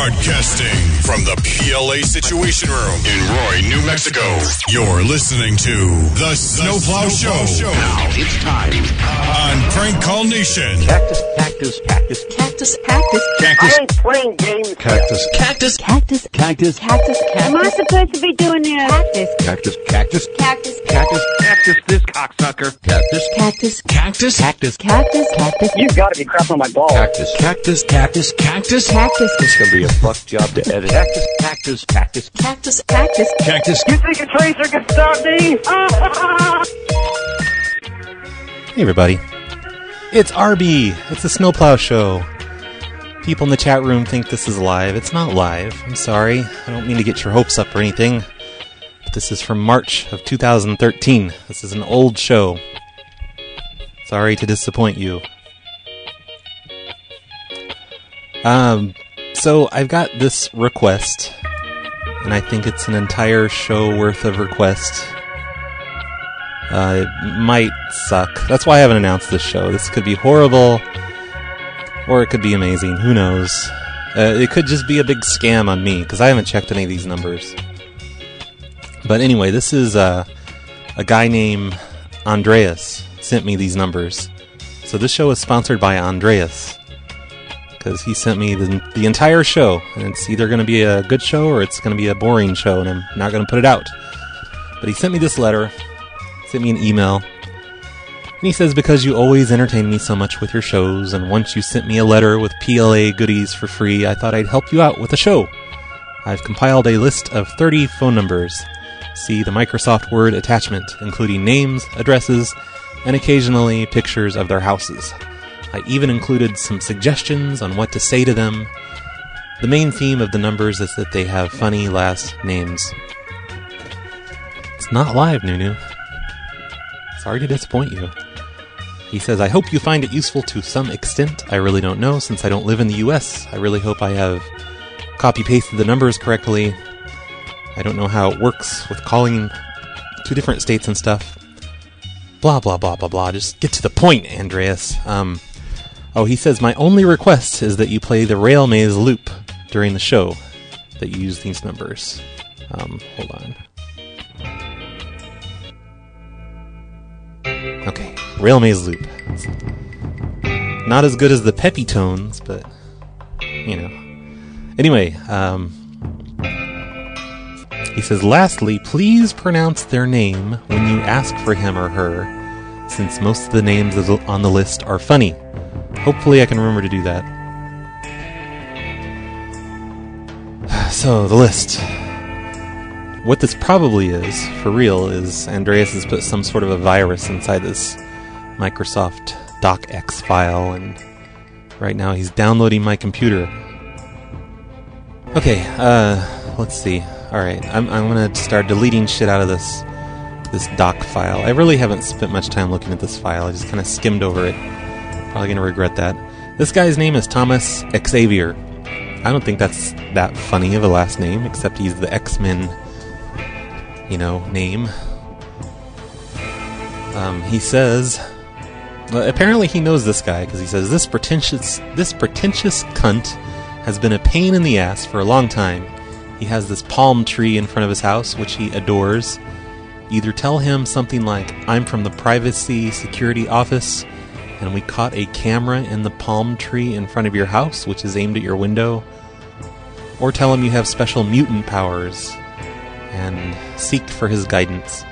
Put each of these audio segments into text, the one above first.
Broadcasting from the PLA Situation Room in Roy, New Mexico. You're listening to The Snowplow Show. Now it's time. On Prank Call Nation. Cactus, cactus, cactus, Cactus, cactus, Cactus. I ain't playing games. cactus, cactus, cactus, cactus, cactus, Cactus. Am I supposed to be doing this? cactus, cactus, cactus, Cactus. cactus, cactus, this cocksucker. Cactus, cactus, cactus, cactus, cactus, cactus, You've gotta be crap on my balls. cactus, cactus, cactus, cactus. cactus, It's gonna be a fuck job to edit. Cactus, cactus, cactus, cactus, cactus. cactus. You think a tracer can stop me? Hey, everybody. It's RB. It's the Snowplow Show. People in the chat room think this is live. It's not live. I'm sorry. I don't mean to get your hopes up or anything. But this is from March of 2013. This is an old show. Sorry to disappoint you. Um, so I've got this request, and I think it's an entire show worth of request. Uh, it might suck. That's why I haven't announced this show. This could be horrible, or it could be amazing. Who knows? Uh, it could just be a big scam on me because I haven't checked any of these numbers. But anyway, this is uh, a guy named Andreas sent me these numbers. So this show is sponsored by Andreas because he sent me the, the entire show, and it's either going to be a good show or it's going to be a boring show, and I'm not going to put it out. But he sent me this letter sent me an email. And he says, Because you always entertain me so much with your shows, and once you sent me a letter with PLA goodies for free, I thought I'd help you out with a show. I've compiled a list of 30 phone numbers. See the Microsoft Word attachment, including names, addresses, and occasionally pictures of their houses. I even included some suggestions on what to say to them. The main theme of the numbers is that they have funny last names. It's not live, Nunu. Sorry to disappoint you. He says, I hope you find it useful to some extent. I really don't know since I don't live in the US. I really hope I have copy pasted the numbers correctly. I don't know how it works with calling two different states and stuff. Blah, blah, blah, blah, blah. Just get to the point, Andreas. Um, oh, he says, My only request is that you play the Rail Maze loop during the show, that you use these numbers. Um, hold on. Okay, Rail Maze Loop. It's not as good as the peppy tones, but you know. Anyway, um, he says, lastly, please pronounce their name when you ask for him or her, since most of the names on the list are funny. Hopefully, I can remember to do that. So, the list. What this probably is, for real, is Andreas has put some sort of a virus inside this Microsoft DocX file, and right now he's downloading my computer. Okay, uh, let's see. Alright, I'm, I'm gonna start deleting shit out of this this doc file. I really haven't spent much time looking at this file, I just kind of skimmed over it. Probably gonna regret that. This guy's name is Thomas Xavier. I don't think that's that funny of a last name, except he's the X Men you know, name. Um, he says, well, apparently he knows this guy because he says this pretentious, this pretentious cunt has been a pain in the ass for a long time. He has this palm tree in front of his house which he adores. Either tell him something like, "I'm from the privacy security office." And we caught a camera in the palm tree in front of your house, which is aimed at your window. Or tell him you have special mutant powers and seek for his guidance.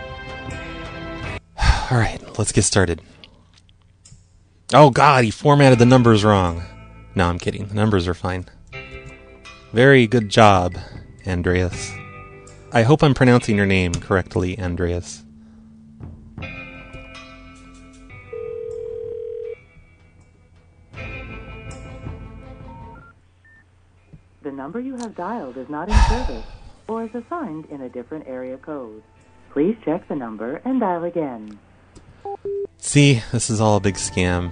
Alright, let's get started. Oh god, he formatted the numbers wrong. No, I'm kidding. The numbers are fine. Very good job, Andreas. I hope I'm pronouncing your name correctly, Andreas. The number you have dialed is not in service or is assigned in a different area code. Please check the number and dial again. See, this is all a big scam.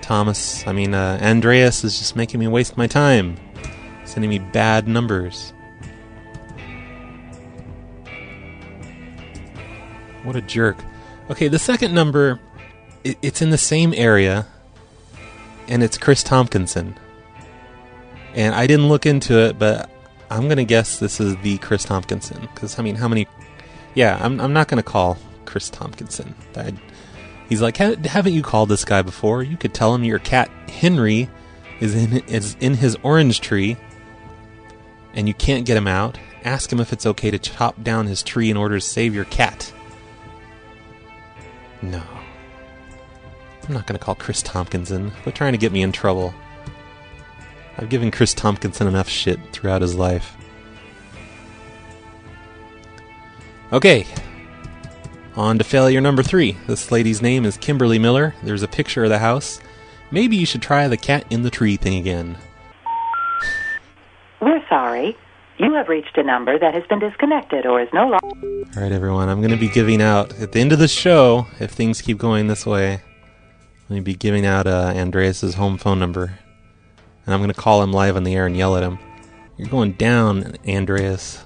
Thomas, I mean, uh, Andreas is just making me waste my time, sending me bad numbers. What a jerk. Okay, the second number, it, it's in the same area, and it's Chris Tompkinson. And I didn't look into it, but I'm gonna guess this is the Chris Tompkinson. Because I mean, how many? Yeah, I'm. I'm not gonna call Chris Tompkinson. I, he's like, haven't you called this guy before? You could tell him your cat Henry is in is in his orange tree, and you can't get him out. Ask him if it's okay to chop down his tree in order to save your cat. No. I'm not going to call Chris Tompkinson. Quit trying to get me in trouble. I've given Chris Tompkinson enough shit throughout his life. Okay. On to failure number three. This lady's name is Kimberly Miller. There's a picture of the house. Maybe you should try the cat in the tree thing again. We're sorry. You have reached a number that has been disconnected or is no longer. All right, everyone. I'm going to be giving out at the end of the show, if things keep going this way, I'm going to be giving out uh, Andreas's home phone number, and I'm going to call him live on the air and yell at him. You're going down, Andreas,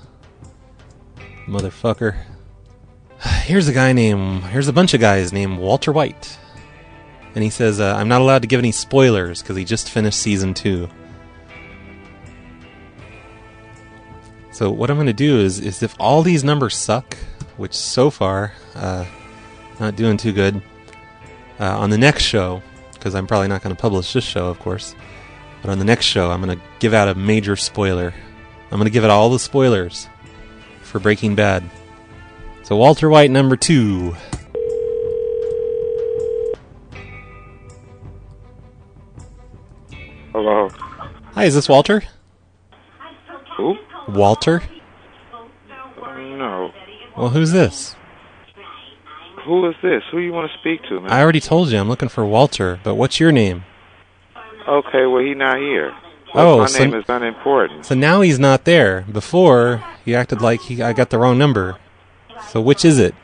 motherfucker. Here's a guy named. Here's a bunch of guys named Walter White, and he says uh, I'm not allowed to give any spoilers because he just finished season two. So what I'm going to do is, is if all these numbers suck, which so far uh, not doing too good, uh, on the next show, because I'm probably not going to publish this show, of course, but on the next show I'm going to give out a major spoiler. I'm going to give out all the spoilers for Breaking Bad. So Walter White number two. Hello. Hi, is this Walter? Who? Walter? No. Well, who's this? Who is this? Who you want to speak to, man? I already told you I'm looking for Walter, but what's your name? Okay, well he not here. Oh, my so- name is unimportant. So now he's not there. Before, he acted like he I got the wrong number. So which is it?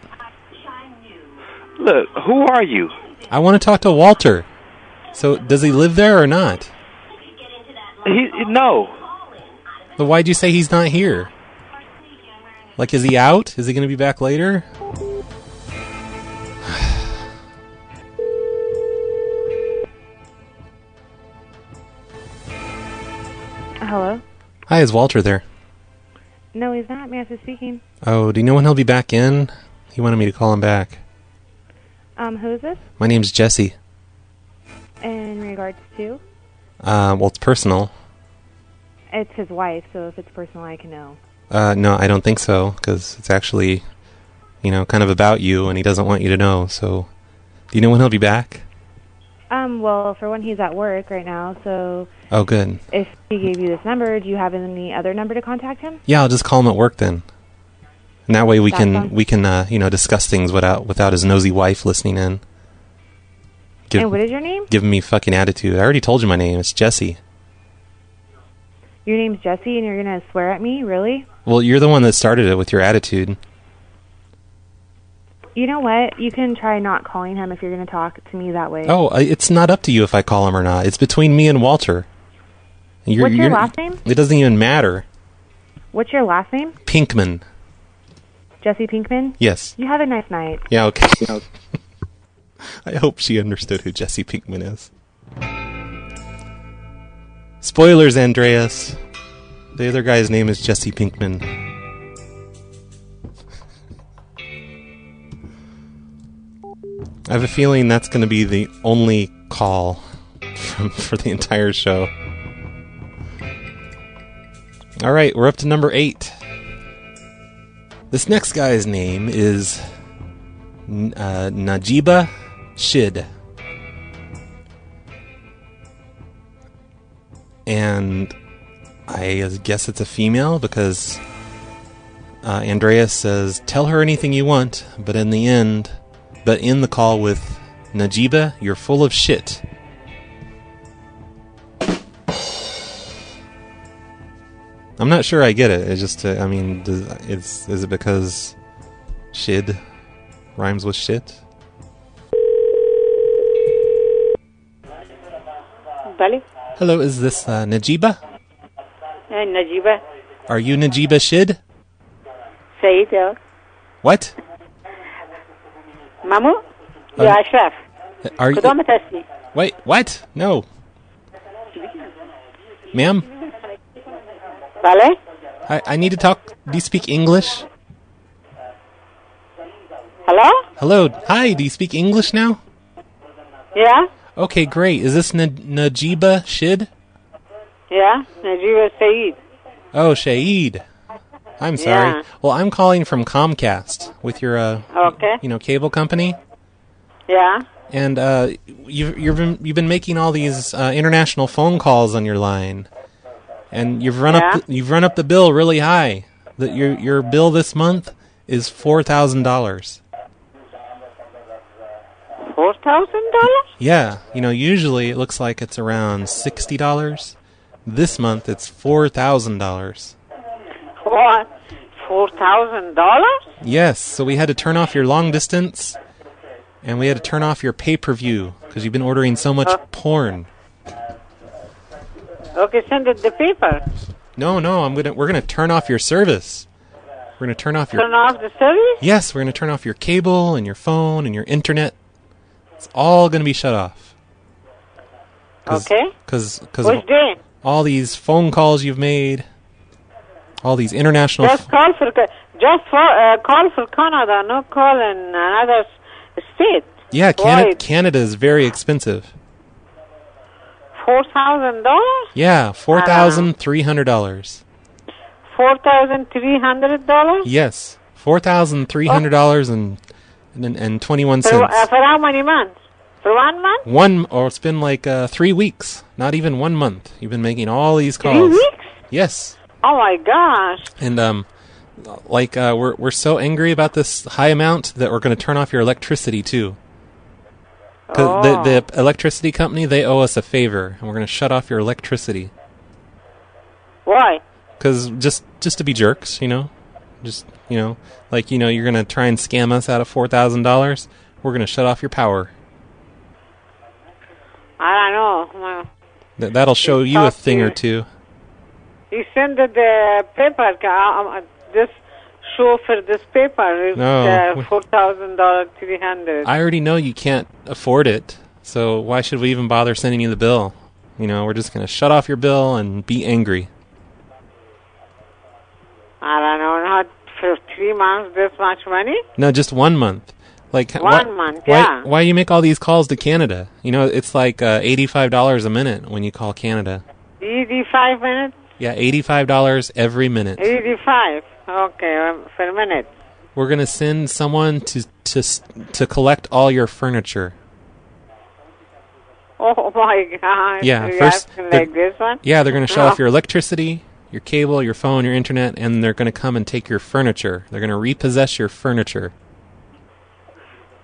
Look, who are you? I want to talk to Walter. So does he live there or not? He no. But why'd you say he's not here? Like, is he out? Is he going to be back later? Hello? Hi, is Walter there? No, he's not. May I speaking? Oh, do you know when he'll be back in? He wanted me to call him back. Um, who is this? My name's Jesse. In regards to? Uh, well, it's personal. It's his wife, so if it's personal, I can know. Uh, no, I don't think so, because it's actually, you know, kind of about you, and he doesn't want you to know. So, do you know when he'll be back? Um, well, for one, he's at work right now, so Oh, good. if he gave you this number, do you have any other number to contact him? Yeah, I'll just call him at work then. And that way we That can sounds- we can uh, you know discuss things without without his nosy wife listening in. Give, and what is your name? giving me fucking attitude. I already told you my name. It's Jesse. Your name's Jesse, and you're gonna swear at me? Really? Well, you're the one that started it with your attitude. You know what? You can try not calling him if you're gonna talk to me that way. Oh, it's not up to you if I call him or not. It's between me and Walter. You're, What's your you're- last name? It doesn't even matter. What's your last name? Pinkman. Jesse Pinkman? Yes. You have a nice night. Yeah. Okay. I hope she understood who Jesse Pinkman is. Spoilers, Andreas. The other guy's name is Jesse Pinkman. I have a feeling that's going to be the only call from, for the entire show. All right, we're up to number eight. This next guy's name is uh, Najiba Shid. And I guess it's a female because uh, Andreas says, Tell her anything you want, but in the end, but in the call with Najiba, you're full of shit. I'm not sure I get it. It's just, uh, I mean, does, it's, is it because shid rhymes with shit? Hello, is this uh, Najiba? Eh, Najiba. Are you Najiba Shid? Said. uh, What? Mamu? you yeah, Ashraf. Are you? Don't test me. Wait, what? No. Ma'am? Vale? I, I need to talk. Do you speak English? Hello? Hello. Hi, do you speak English now? Yeah. Okay, great. Is this N- Najiba Shid? Yeah, Najiba Saeed. Oh, Shaeed. I'm sorry. Yeah. Well, I'm calling from Comcast with your, uh, Okay. you know, cable company, Yeah? and uh, you've you've been you've been making all these uh, international phone calls on your line, and you've run Yeah. up the, you've run up the bill really high. That your your bill this month is four thousand dollars. Four thousand dollars? Yeah, you know, usually it looks like it's around sixty dollars. This month it's four thousand dollars. What? Four thousand dollars? Yes, so we had to turn off your long distance, and we had to turn off your pay per view because you've been ordering so much uh. porn. Okay, send it the paper. No, no, I'm gonna we're gonna turn off your service. We're gonna turn off your Turn off the service? yes, we're gonna turn off your cable and your phone and your internet. It's all gonna be shut off. Okay. Because because all these phone calls you've made, all these international. Just call for just for uh, call for Canada, no call in another state. yeah, Canada, Canada is very expensive. Four thousand dollars? Yeah, four thousand three hundred dollars. Four thousand three hundred dollars? Yes, four thousand three hundred dollars and and and twenty one For, cents. uh, for how many months? For one month? One or it's been like uh, three weeks, not even one month. You've been making all these calls. Three weeks? Yes, Oh my gosh! and um, like uh, we're we're so angry about this high amount that we're going to turn off your electricity too. Oh. the the electricity company they owe us a favor, and we're going to shut off your electricity. Why? Because just just to be jerks, you know, just you know, like you know, you're going to try and scam us out of four thousand dollars. We're going to shut off your power. I don't know. Well, Th- that'll show you a thing or two. You send the, paper. Um, uh, this show for this paper is No, uh, four thousand dollars, three hundred. I already know you can't afford it, so why should we even bother sending you the bill? You know, we're just going to shut off your bill and be angry. I don't know. Not for three months. This much money? No, just one month. Like One why, month, Why, yeah. why you make all these calls to Canada? You know, it's like uh, eighty-five dollars a minute when you call Canada. Eighty-five minutes. Yeah, eighty-five dollars every minute. Eighty-five. Okay, um, for minute. We're gonna send someone to to to collect all your furniture. Oh my God! Yeah, you first they're- like this one? Yeah, they're gonna shut Oh. off your electricity, your cable, your phone, your internet, and they're gonna come and take your furniture. They're gonna repossess your furniture.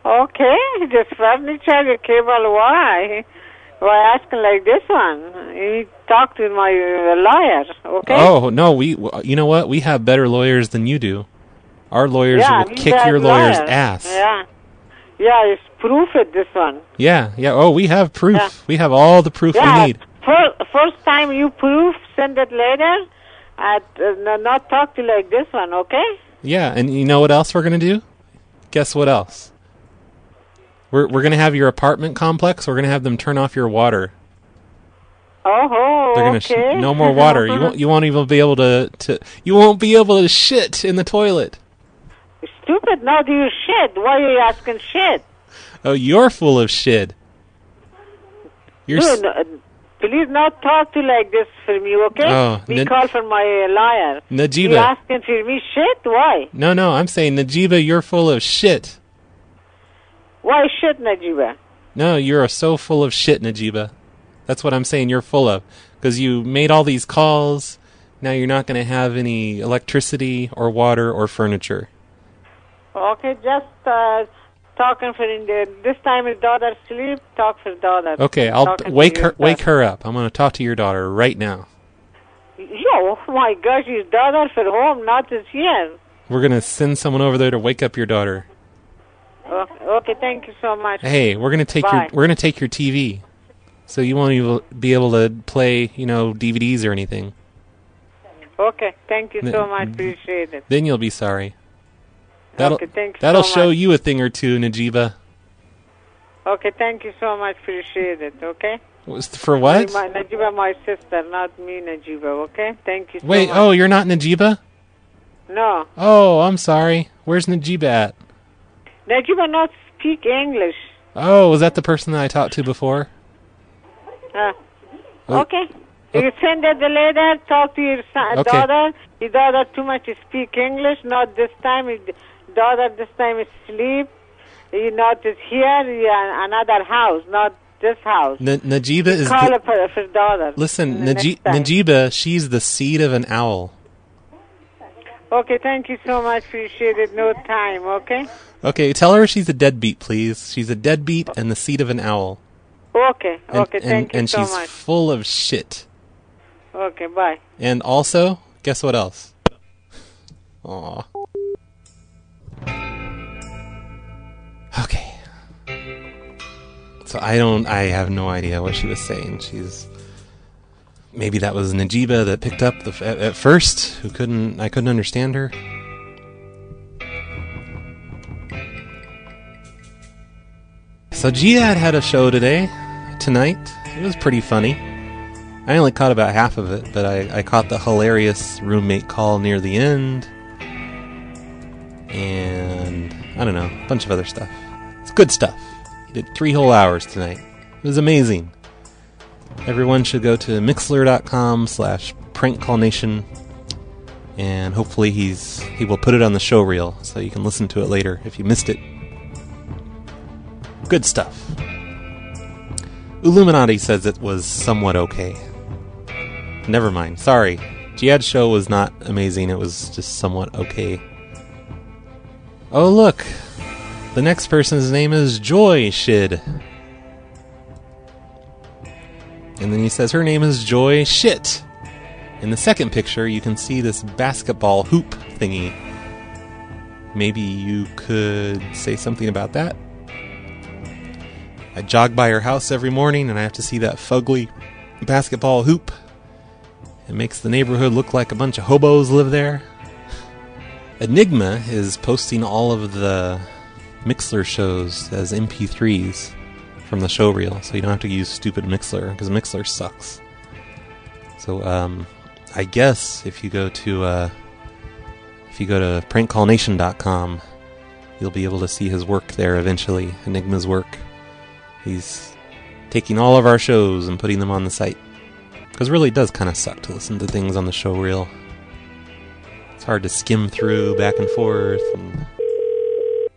Okay, this furniture, your cable, why? Why asking like this one? You talk to my uh, lawyer, okay? Oh no, we you know what? We have better lawyers than you do. Our lawyers yeah, will kick your lawyer's lawyers. ass. Yeah, yeah, it's proof it, this one. Yeah, yeah. Oh, we have proof. Yeah. We have all the proof yeah, we need. fir- first time you proof, send it later. At, uh, not talk to like this one, okay? Yeah, and you know what else we're gonna do? Guess what else? We're we're gonna have your apartment complex. We're gonna have them turn off your water. Oh, They're gonna okay. sh- no more water. You won't you won't even be able to, to you won't be able to shit in the toilet. Stupid, now do you shit? Why are you asking shit? Oh, you're full of shit. You're s- Dude, please not talk to like this for me, okay? Oh, we N- call for my uh, lawyer. Najiba. You asking for me shit? Why? no, no. I'm saying Najiba, you're full of shit. Why shit, Najiba? No, you're so full of shit, Najiba. That's what I'm saying. You're full of because you made all these calls. Now you're not going to have any electricity or water or furniture. Okay, just uh, talking for the, this time his daughter sleep, talk for daughter. Okay, I'll wake her. Wake her up. I'm going to talk to your daughter right now. Yo, oh my gosh, his daughter for home, not is here. We're going to send someone over there to wake up your daughter. Okay, thank you so much. Hey, we're going to take Bye. your. We're to take your TV, so you won't even be able to play, you know, DVDs or anything. Okay, thank you so much, appreciate it. Then you'll be sorry. That'll Okay, that'll so show much. you a thing or two, Najiba. Okay, thank you so much, appreciate it, okay? Was for what? My, Najiba, my sister, not me, Najiba. Okay. Thank you. So Wait, much. oh, you're not Najiba? No, Oh, I'm sorry. Where's Najiba at? Najiba not speak English. Oh, was that the person that I talked to before? Uh, Oh. okay. You send her the letter, talk to your son, Okay. daughter. Your daughter too much speak English. Not this time. It- Daughter this time is sleep. You not is here. You another house, not this house. N- Najiba is. Call The, her for daughter. listen, Naji- Najiba, she's the seed of an owl. Okay, thank you so much. Appreciate it. No time. Okay. Okay, tell her she's a deadbeat, please. She's a deadbeat and the seed of an owl. Okay. And, okay. and, Thank you and so she's full of shit. Okay. Bye. And also, guess what else? Aw. Okay. So I don't. I have no idea what she was saying. She's maybe that was Najiba that picked up the at first. Who couldn't? I couldn't understand her. So Jihad had a show today, tonight. It was pretty funny. I only caught about half of it, but I, I caught the hilarious roommate call near the end. And I don't know, a bunch of other stuff. It's good stuff. He did three whole hours tonight. It was amazing. Everyone should go to mixlr.com slash prankcallnation and hopefully he's he will put it on the show reel so you can listen to it later if you missed it. Good stuff. Illuminati says it was somewhat okay. Never mind. Sorry. Jihad's show was not amazing. It was just somewhat okay. Oh, look. The next person's name is Joy Shid. And then he says her name is Joy Shit. In the second picture, you can see this basketball hoop thingy. Maybe you could say something about that? I jog by her house every morning and I have to see that fugly basketball hoop. It makes the neighborhood look like a bunch of hobos live there. Enigma is posting all of the Mixlr shows as MP3s from the show reel, so you don't have to use stupid Mixlr because Mixlr sucks. So, um, I guess if you go to uh, if you go to prankcallnation.com, you'll be able to see his work there eventually. Enigma's work. He's taking all of our shows and putting them on the site. Because really, it does kind of suck to listen to things on the show reel. It's hard to skim through back and forth. And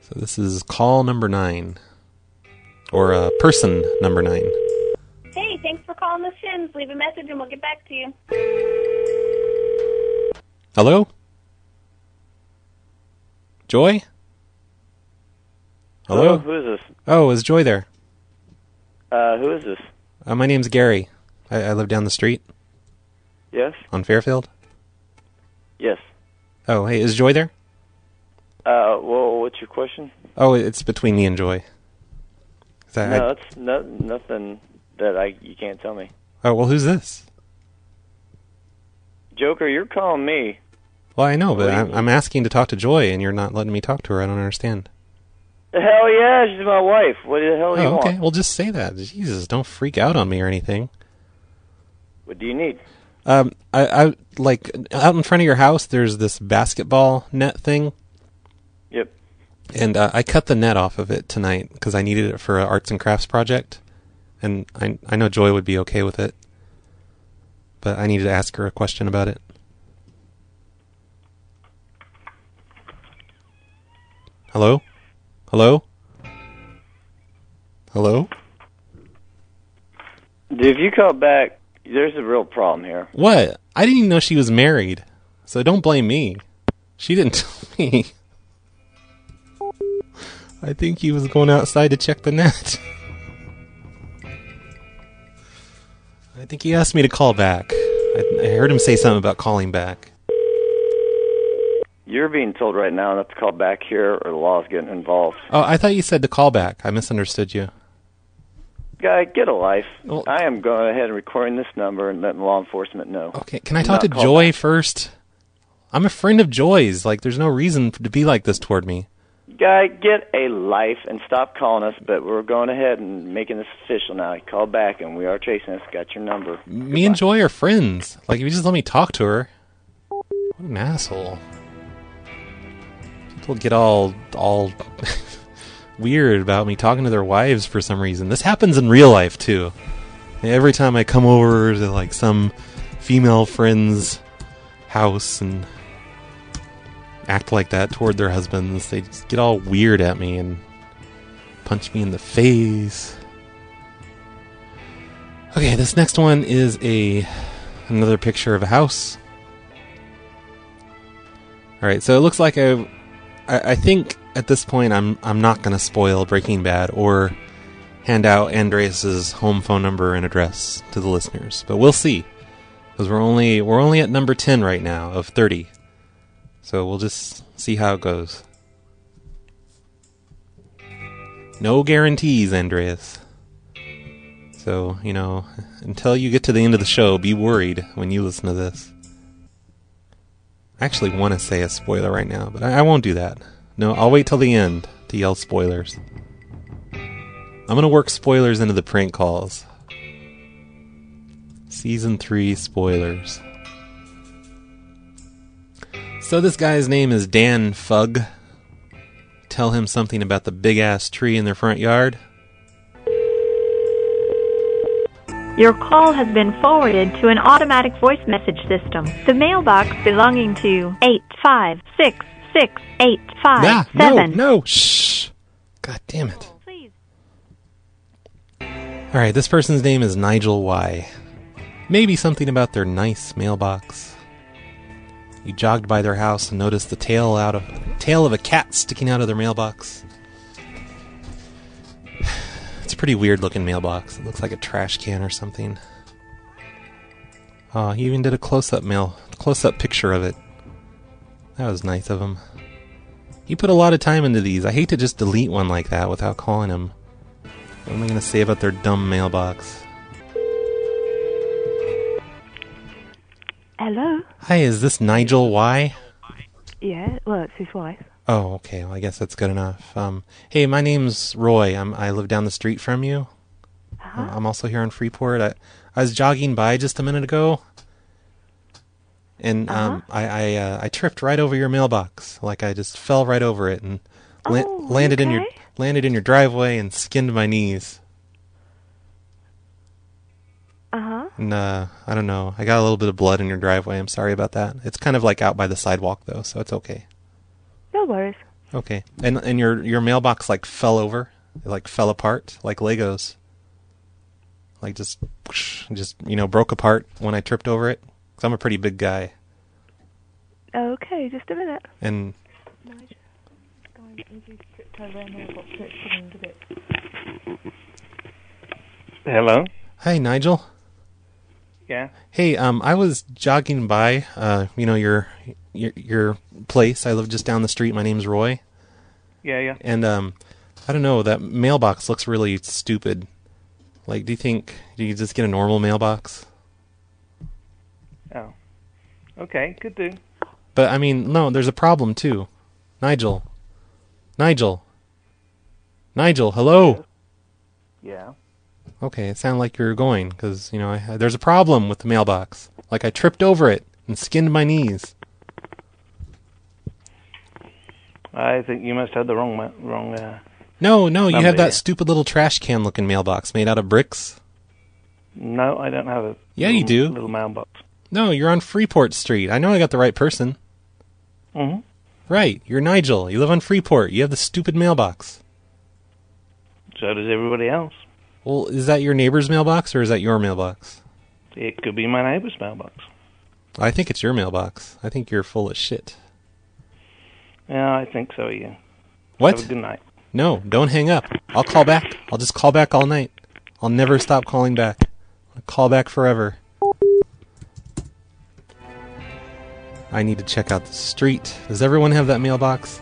so this is call number nine, or uh, person number nine. Hey, thanks for calling the Shins. Leave a message and we'll get back to you. Hello, Joy. Hello. Who is this? Oh, is Joy there? Uh, who is this? Uh, my name's Gary. I, I live down the street Yes? on Fairfield. Yes. Oh, hey, is Joy there? Uh, well, what's your question? Oh, it's between me and Joy. That- no, it's no, nothing that I you can't tell me. oh, well, who's this? Joker, you're calling me. Well, I know, but What do you I'm, I'm asking to talk to Joy, and you're not letting me talk to her. I don't understand. Hell yeah, she's my wife. What the hell do you Oh, okay. want? Well, just say that. Jesus, don't freak out on me or anything. What do you need? Um, I, I like out in front of your house. There's this basketball net thing, Yep. and uh, I cut the net off of it tonight because I needed it for an arts and crafts project, and I I know Joy would be okay with it, but I needed to ask her a question about it. Hello, hello, hello. Dude, if you call back, there's a real problem here. What? I didn't even know she was married. So don't blame me. She didn't tell me. I think he was going outside to check the net. I think he asked me to call back. I, I heard him say something about calling back. You're being told right now not to call back here, or the law's getting involved. Oh, I thought you said to call back. I misunderstood you. Guy, get a life. Well- I am going ahead and recording this number and letting law enforcement know. Okay, can I talk to Joy back. first? I'm a friend of Joy's. Like, there's no reason to be like this toward me. Guy, get a life and stop calling us. But we're going ahead and making this official now. Call back, and we are chasing us. Got your number. Me and Joy are friends. Like, if you just let me talk to her. What an asshole. People get all all weird about me talking to their wives for some reason. This happens in real life too. Every time I come over to like some female friend's house and act like that toward their husbands, they just get all weird at me and punch me in the face. Okay, this next one is a another picture of a house. All right, so it looks like I, I, I think at this point I'm I'm not going to spoil Breaking Bad or hand out Andreas's home phone number and address to the listeners, but we'll see because we're only we're only at number ten right now of thirty, so we'll just see how it goes. No guarantees, Andreas. So, you know, until you get to the end of the show, be worried when you listen to this. I actually want to say a spoiler right now, but I, I won't do that. No, I'll wait till the end to yell spoilers. I'm going to work spoilers into the prank calls. Season 3 spoilers. So, this guy's name is Dan Fugg. Tell him something about the big ass tree in their front yard. Your call has been forwarded to an automatic voice message system. The mailbox belonging to 8566857. Nah, no, no, shh. God damn it. Please. Alright, this person's name is Nigel Y. Maybe something about their nice mailbox. You jogged by their house and noticed the tail out of tail of a cat sticking out of their mailbox. It's a pretty weird looking mailbox. It looks like a trash can or something. Oh, he even did a close up mail close up picture of it. That was nice of him. He put a lot of time into these. I hate to just delete one like that without calling him. What am I going to say about their dumb mailbox? Hello? Hi, is this Nigel Y? Yeah, well, it's his wife. Oh, okay. Well, I guess that's good enough. Um, hey, my name's Roy. I'm, I live down the street from you. Uh-huh. I'm also here in Freeport. I, I was jogging by just a minute ago, and um, I I, uh, I tripped right over your mailbox. Like I just fell right over it and la- Oh, landed in your landed in your driveway and skinned my knees. Uh-huh. And uh, I don't know. I got a little bit of blood in your driveway. I'm sorry about that. It's kind of like out by the sidewalk though, so it's okay. No worries. Okay. And and your your mailbox like fell over, it, like fell apart like Legos. Like just just you know broke apart when I tripped over it. Cause I'm a pretty big guy. Okay, just a minute. And Hello. hi Nigel. Yeah. Hey, um, I was jogging by, uh, you know your your your place. I live just down the street. My name's Roy. Yeah, yeah. And um, I don't know. That mailbox looks really stupid. Like, do you think do you just get a normal mailbox? Oh. Okay, could do. But I mean, no, there's a problem too. Nigel. Nigel. Nigel, hello. Yeah. Okay, it sounded like you were going because you know I, there's a problem with the mailbox. Like I tripped over it and skinned my knees. I think you must have the wrong ma- wrong. Uh, No, no, you Number, have that yeah. stupid little trash can looking mailbox made out of bricks. no, I don't have a. Yeah, you do. Little mailbox. No, you're on Freeport Street. I know I got the right person. Mhm. Right, you're Nigel. You live on Freeport. You have the stupid mailbox. So does everybody else. Well, is that your neighbor's mailbox or is that your mailbox? It could be my neighbor's mailbox. I think it's your mailbox. I think you're full of shit. Yeah, I think so. Yeah. What? Good night. No, don't hang up. I'll call back. I'll just call back all night. I'll never stop calling back. I'll call back forever. I need to check out the street. Does everyone have that mailbox?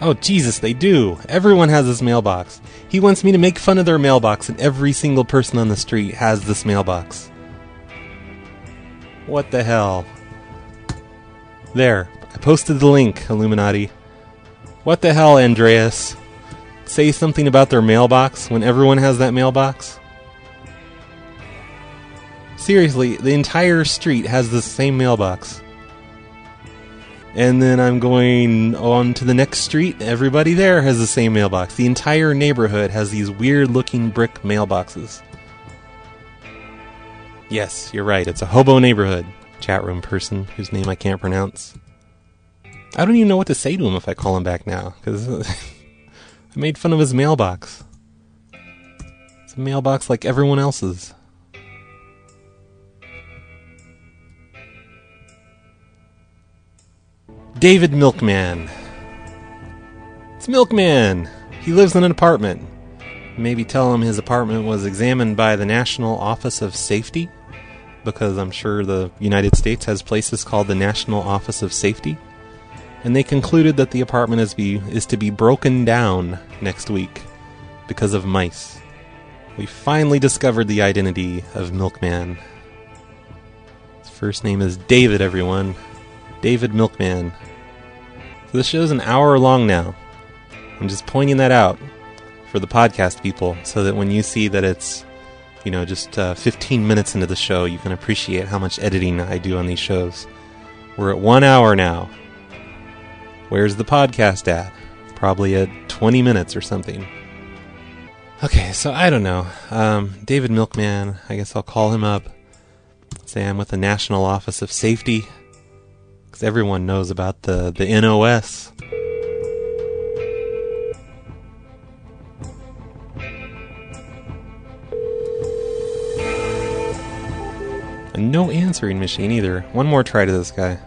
Oh, Jesus, they do. Everyone has this mailbox. He wants me to make fun of their mailbox, and every single person on the street has this mailbox. What the hell? There. I posted the link, Illuminati. What the hell, Andreas? Say something about their mailbox when everyone has that mailbox? Seriously, the entire street has the same mailbox. And then I'm going on to the next street. Everybody there has the same mailbox. The entire neighborhood has these weird looking brick mailboxes. Yes, you're right. It's a hobo neighborhood. Chat room person whose name I can't pronounce. I don't even know what to say to him if I call him back now, because I made fun of his mailbox. It's a mailbox like everyone else's. David Milkman. It's Milkman. He lives in an apartment. Maybe tell him his apartment was examined by the National Office of Safety, because I'm sure the United States has places called the National Office of Safety. And they concluded that the apartment is, be, is to be broken down next week because of mice. We finally discovered the identity of Milkman. His first name is David, everyone. David Milkman. So this show's an hour long now. I'm just pointing that out for the podcast people so that when you see that it's, you know, just uh, 15 minutes into the show, you can appreciate how much editing I do on these shows. We're at one hour now. Where's the podcast at? Probably at 20 minutes or something. Okay, so I don't know. Um, David Milkman, I guess I'll call him up. Say I'm with the National Office of Safety. Because everyone knows about the, the NOS. And no answering machine either. One more try to this guy.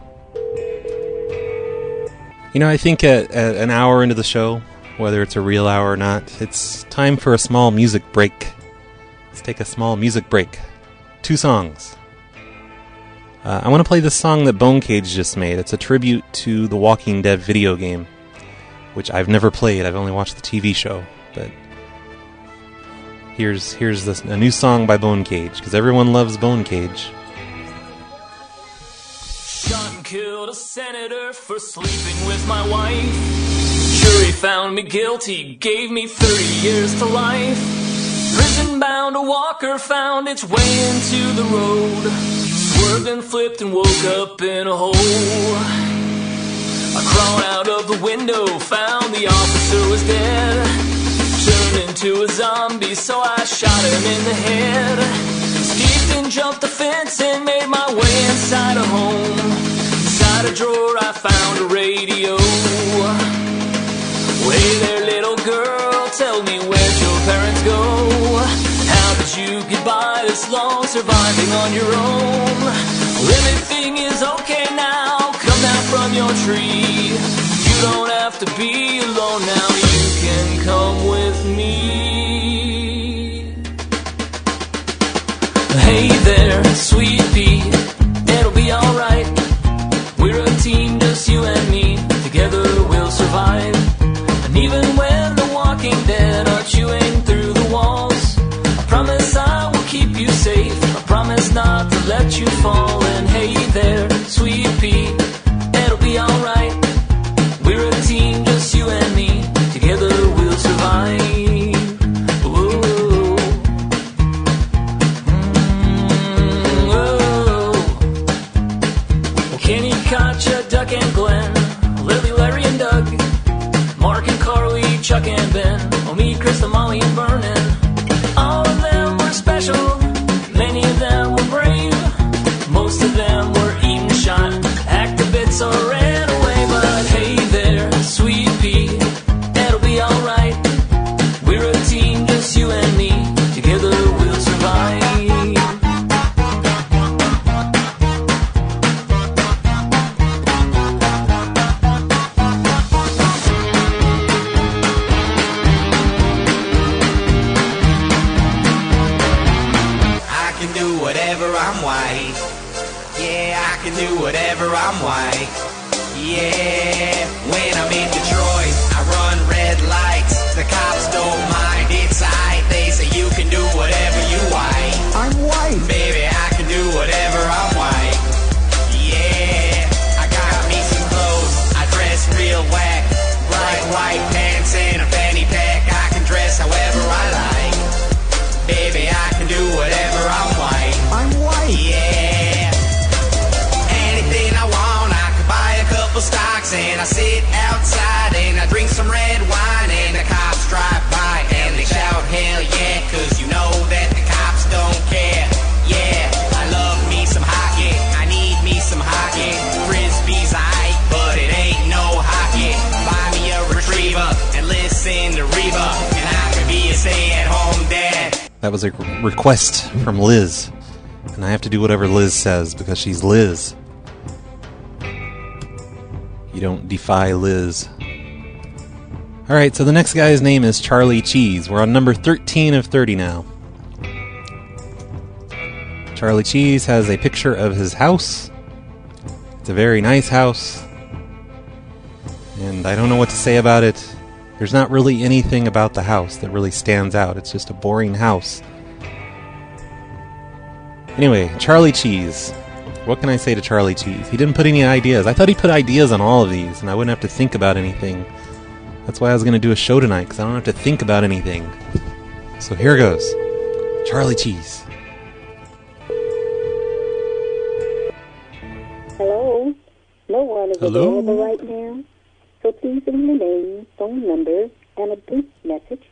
You know, I think at, at an hour into the show, whether it's a real hour or not, it's time for a small music break. Let's take a small music break. Two songs. Uh, I want to play the song that Bone Cage just made. It's a tribute to the Walking Dead video game, which I've never played. I've only watched the TV show. But here's here's this, a new song by Bone Cage because everyone loves Bone Cage. Killed a senator for sleeping with my wife. Jury found me guilty, gave me 30 years to life. Prison bound, a walker found its way into the road. Swerved and flipped and woke up in a hole. I crawled out of the window, found the officer was dead. Turned into a zombie, so I shot him in the head. Escaped and jumped the fence and made my way inside a home. Inside a drawer, I found a radio. Hey there, little girl, tell me where'd your parents go? How did you get by this long surviving on your own? Well, everything is okay now, come down from your tree. You don't have to be alone now, you can come with me. Hey there, sweet pea, request from Liz. And I have to do whatever Liz says because she's Liz. You don't defy Liz. Alright, so the next guy's name is Charlie Cheese. We're on number 13 of 30 now. Charlie Cheese has a picture of his house. It's a very nice house. And I don't know what to say about it. There's not really anything about the house that really stands out. It's just a boring house. Anyway, Charlie Cheese. What can I say to Charlie Cheese? He didn't put any ideas. I thought he put ideas on all of these, and I wouldn't have to think about anything. That's why I was going to do a show tonight, because I don't have to think about anything. So here goes Charlie Cheese. Hello. No one is Hello? available right now. So please leave your name, phone number, and a brief message,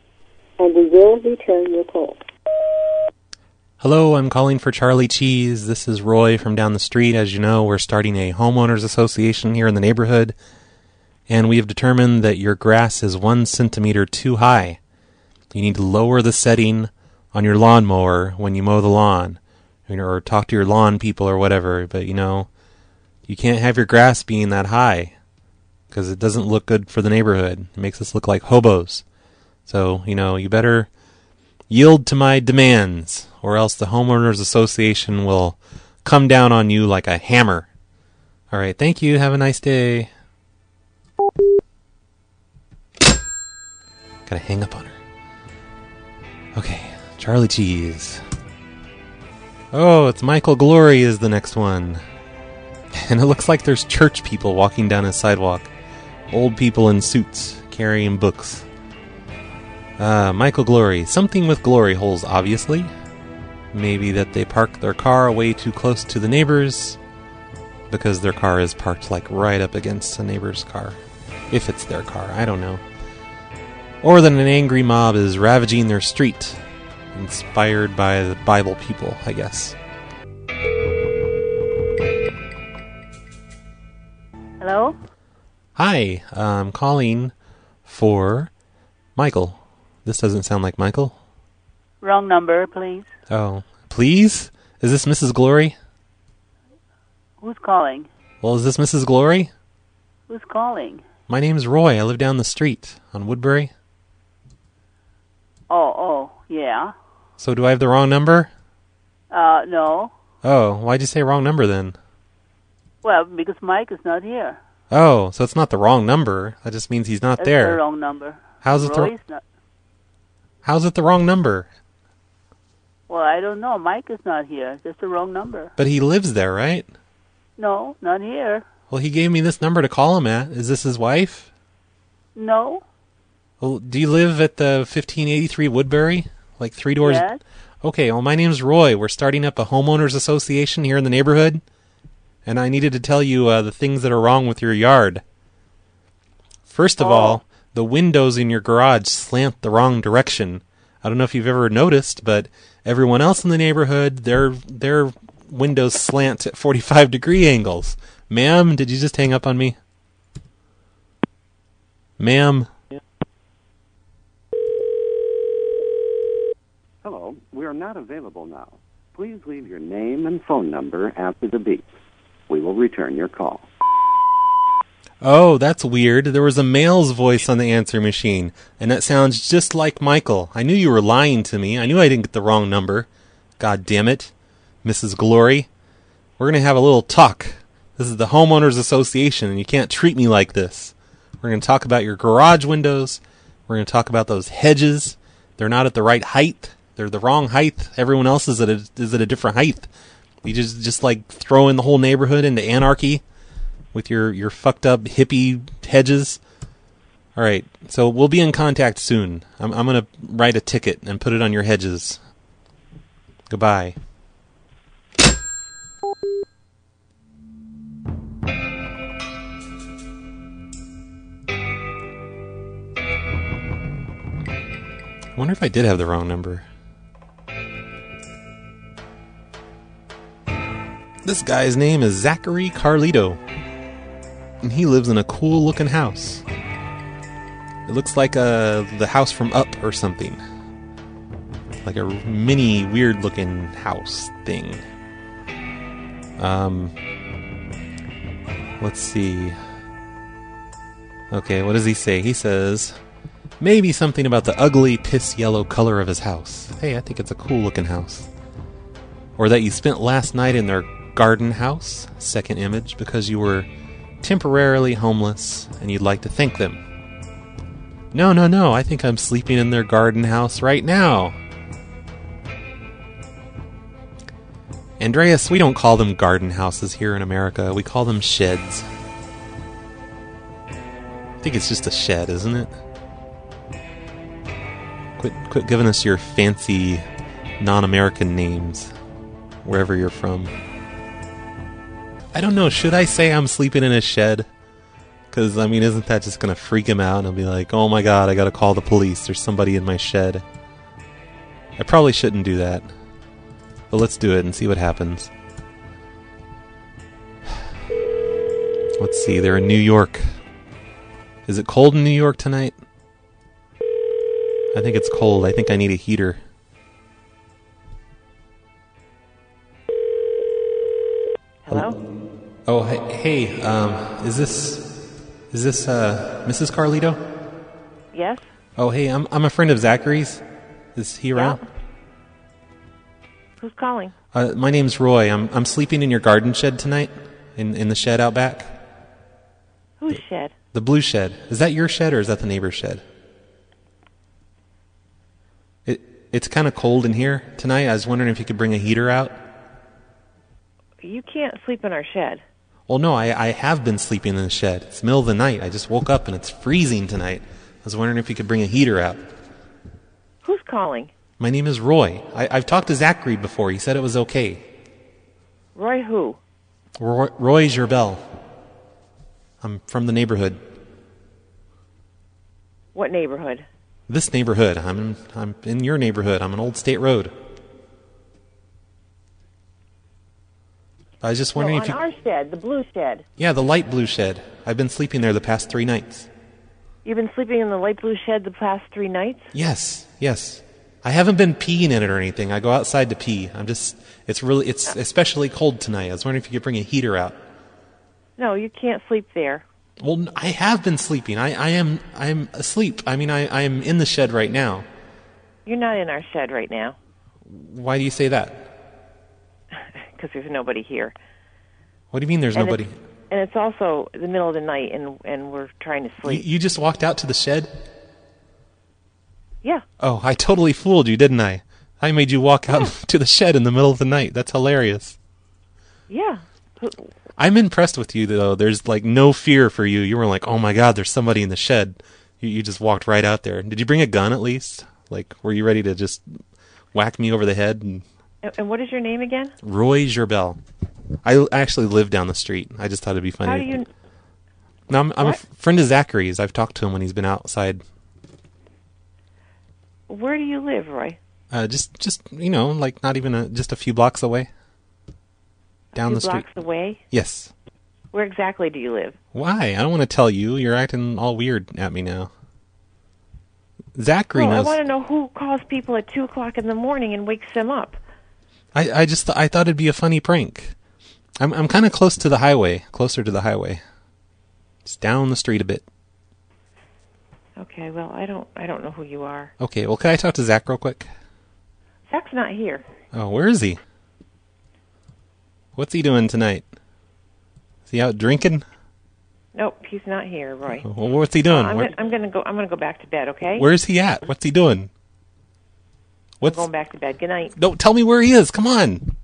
and we will return your call. Hello, I'm calling for Charlie Cheese. This is Roy from down the street. As you know, we're starting a homeowners association here in the neighborhood, and we have determined that your grass is one centimeter too high. You need to lower the setting on your lawnmower when you mow the lawn, or talk to your lawn people or whatever. But you know, you can't have your grass being that high because it doesn't look good for the neighborhood. It makes us look like hobos. So you know, you better yield to my demands, or else the homeowners association will come down on you like a hammer. All right, thank you. Have a nice day. Gotta hang up on her. Okay, Charlie Cheese. Oh, it's Michael Glory is the next one. And it looks like there's church people walking down a sidewalk. Old people in suits carrying books. Uh, Michael Glory. Something with glory holes, obviously. Maybe that they park their car way too close to the neighbors because their car is parked like right up against a neighbor's car. If it's their car, I don't know. Or that an angry mob is ravaging their street, inspired by the Bible people, I guess. Hello? Hi, I'm calling for Michael. This doesn't sound like Michael. Wrong number, please. Oh, please? Is this Mrs. Glory? Who's calling? Well, is this Mrs. Glory? Who's calling? My name's Roy. I live down the street on Woodbury. Oh, oh, yeah. So do I have the wrong number? Uh, no. Oh, why'd you say wrong number then? Well, because Mike is not here. Oh, so it's not the wrong number. That just means he's not That's there. the wrong number. How's it the- Roy's not. How's it the wrong number? Well, I don't know. Mike is not here. Just the wrong number. But he lives there, right? No, not here. Well, he gave me this number to call him at. Is this his wife? No. Well, do you live at the 1583 Woodbury? Like three doors? Yes. Okay, well, my name's Roy. We're starting up a homeowners association here in the neighborhood, and I needed to tell you uh, the things that are wrong with your yard. First of all, the windows in your garage slant the wrong direction. I don't know if you've ever noticed, but everyone else in the neighborhood, their their windows slant at 45 degree angles. Ma'am, did you just hang up on me? Ma'am. Hello, we are not available now. Please leave your name and phone number after the beep. We will return your call. Oh, that's weird. There was a male's voice on the answer machine, and that sounds just like Michael. I knew you were lying to me. I knew I didn't get the wrong number. God damn it. Mrs. Glory. We're going to have a little talk. This is the Homeowners Association, and you can't treat me like this. We're going to talk about your garage windows. We're going to talk about those hedges. They're not at the right height. They're the wrong height. Everyone else is at a, is at a different height. You just just like throwing the whole neighborhood into anarchy with your your fucked up hippie hedges. All right, so we'll be in contact soon. I'm I'm gonna write a ticket and put it on your hedges. Goodbye. I wonder if I did have the wrong number. This guy's name is Zachary Carlito. And he lives in a cool looking house. It looks like uh, the house from Up or something. Like a mini weird looking house thing. Um, let's see. Okay, what does he say? He says maybe something about the ugly piss yellow color of his house. Hey, I think it's a cool looking house. Or that you spent last night in their garden house, second image, because you were temporarily homeless and you'd like to thank them. No, no, no, I think I'm sleeping in their garden house right now. Andreas, we don't call them garden houses here in America. We call them sheds. I think it's just a shed, isn't it? Quit, quit giving us your fancy non-American names, wherever you're from. I don't know. Should I say I'm sleeping in a shed? Because I mean, isn't that just gonna freak him out and he'll be like, "Oh my god, I gotta call the police. There's somebody in my shed." I probably shouldn't do that. But let's do it and see what happens. Let's see, they're in New York. Is it cold in New York tonight? I think it's cold. I think I need a heater. Oh, hey, hey um, is this is this uh, Mrs. Carlito? Yes? Oh, hey, I'm I'm a friend of Zachary's. Is he around? Who's calling? Uh, my name's Roy. I'm I'm sleeping in your garden shed tonight, in in the shed out back. Whose shed? The blue shed. Is that your shed or is that the neighbor's shed? It it's kind of cold in here tonight. I was wondering if you could bring a heater out. You can't sleep in our shed. Well, no, I I have been sleeping in the shed. It's the middle of the night. I just woke up and it's freezing tonight. I was wondering if you could bring a heater out. Who's calling? My name is Roy. I, I've talked to Zachary before. He said it was okay. Roy who? Roy, Roy Gerbel. I'm from the neighborhood. What neighborhood? This neighborhood. I'm in, I'm in your neighborhood. I'm on Old State Road. I was just wondering no, if on you. our shed, the blue shed. Yeah, the light blue shed. I've been sleeping there the past three nights. You've been sleeping in the light blue shed the past three nights? Yes, yes. I haven't been peeing in it or anything. I go outside to pee. I'm just. It's really. It's uh. especially cold tonight. I was wondering if you could bring a heater out. No, you can't sleep there. Well, I have been sleeping. I, I am. I am asleep. I mean, I, I am in the shed right now. You're not in our shed right now Why do you say that? Because there's nobody here. What do you mean? There's And nobody. it's- And it's also the middle of the night, and and we're trying to You, sleep. you just walked out to the shed. Yeah. Oh, I totally fooled you, didn't I? I made you walk out to the shed in the middle of the night. That's hilarious. Yeah. I'm impressed with you though. There's like no fear for you. You were like, "Oh my god, there's somebody in the shed." You, you just walked right out there. Did you bring a gun at least? Like, were you ready to just whack me over the head? And And what is your name again? Roy Gerbel. I I actually live down the street. I just thought it'd be funny. How do you? No, I'm, I'm a friend of Zachary's. I've talked to him when he's been outside. Where do you live, Roy? Uh, just just you know, like not even a, just a few blocks away. Down the street. blocks away. Yes. Where exactly do you live? Why? I don't want to tell you. You're acting all weird at me now. Zachary well, I knows. want to know who calls people at two o'clock in the morning and wakes them up. I, I just I thought it'd be a funny prank. I'm I'm kind of close to the highway, closer to the highway. It's down the street a bit. Okay. Well, I don't. I don't know who you are. Okay, well, can I talk to Zach real quick? Zach's not here. Oh, where is he? What's he doing tonight? Is he out drinking? Nope, he's not here, Roy. Oh, well, what's he doing? I'm, gonna, I'm gonna go. I'm gonna go back to bed. Okay. where's he at? What's he doing? What's I'm going back to bed. Good night. Don't tell me where he is. Come on.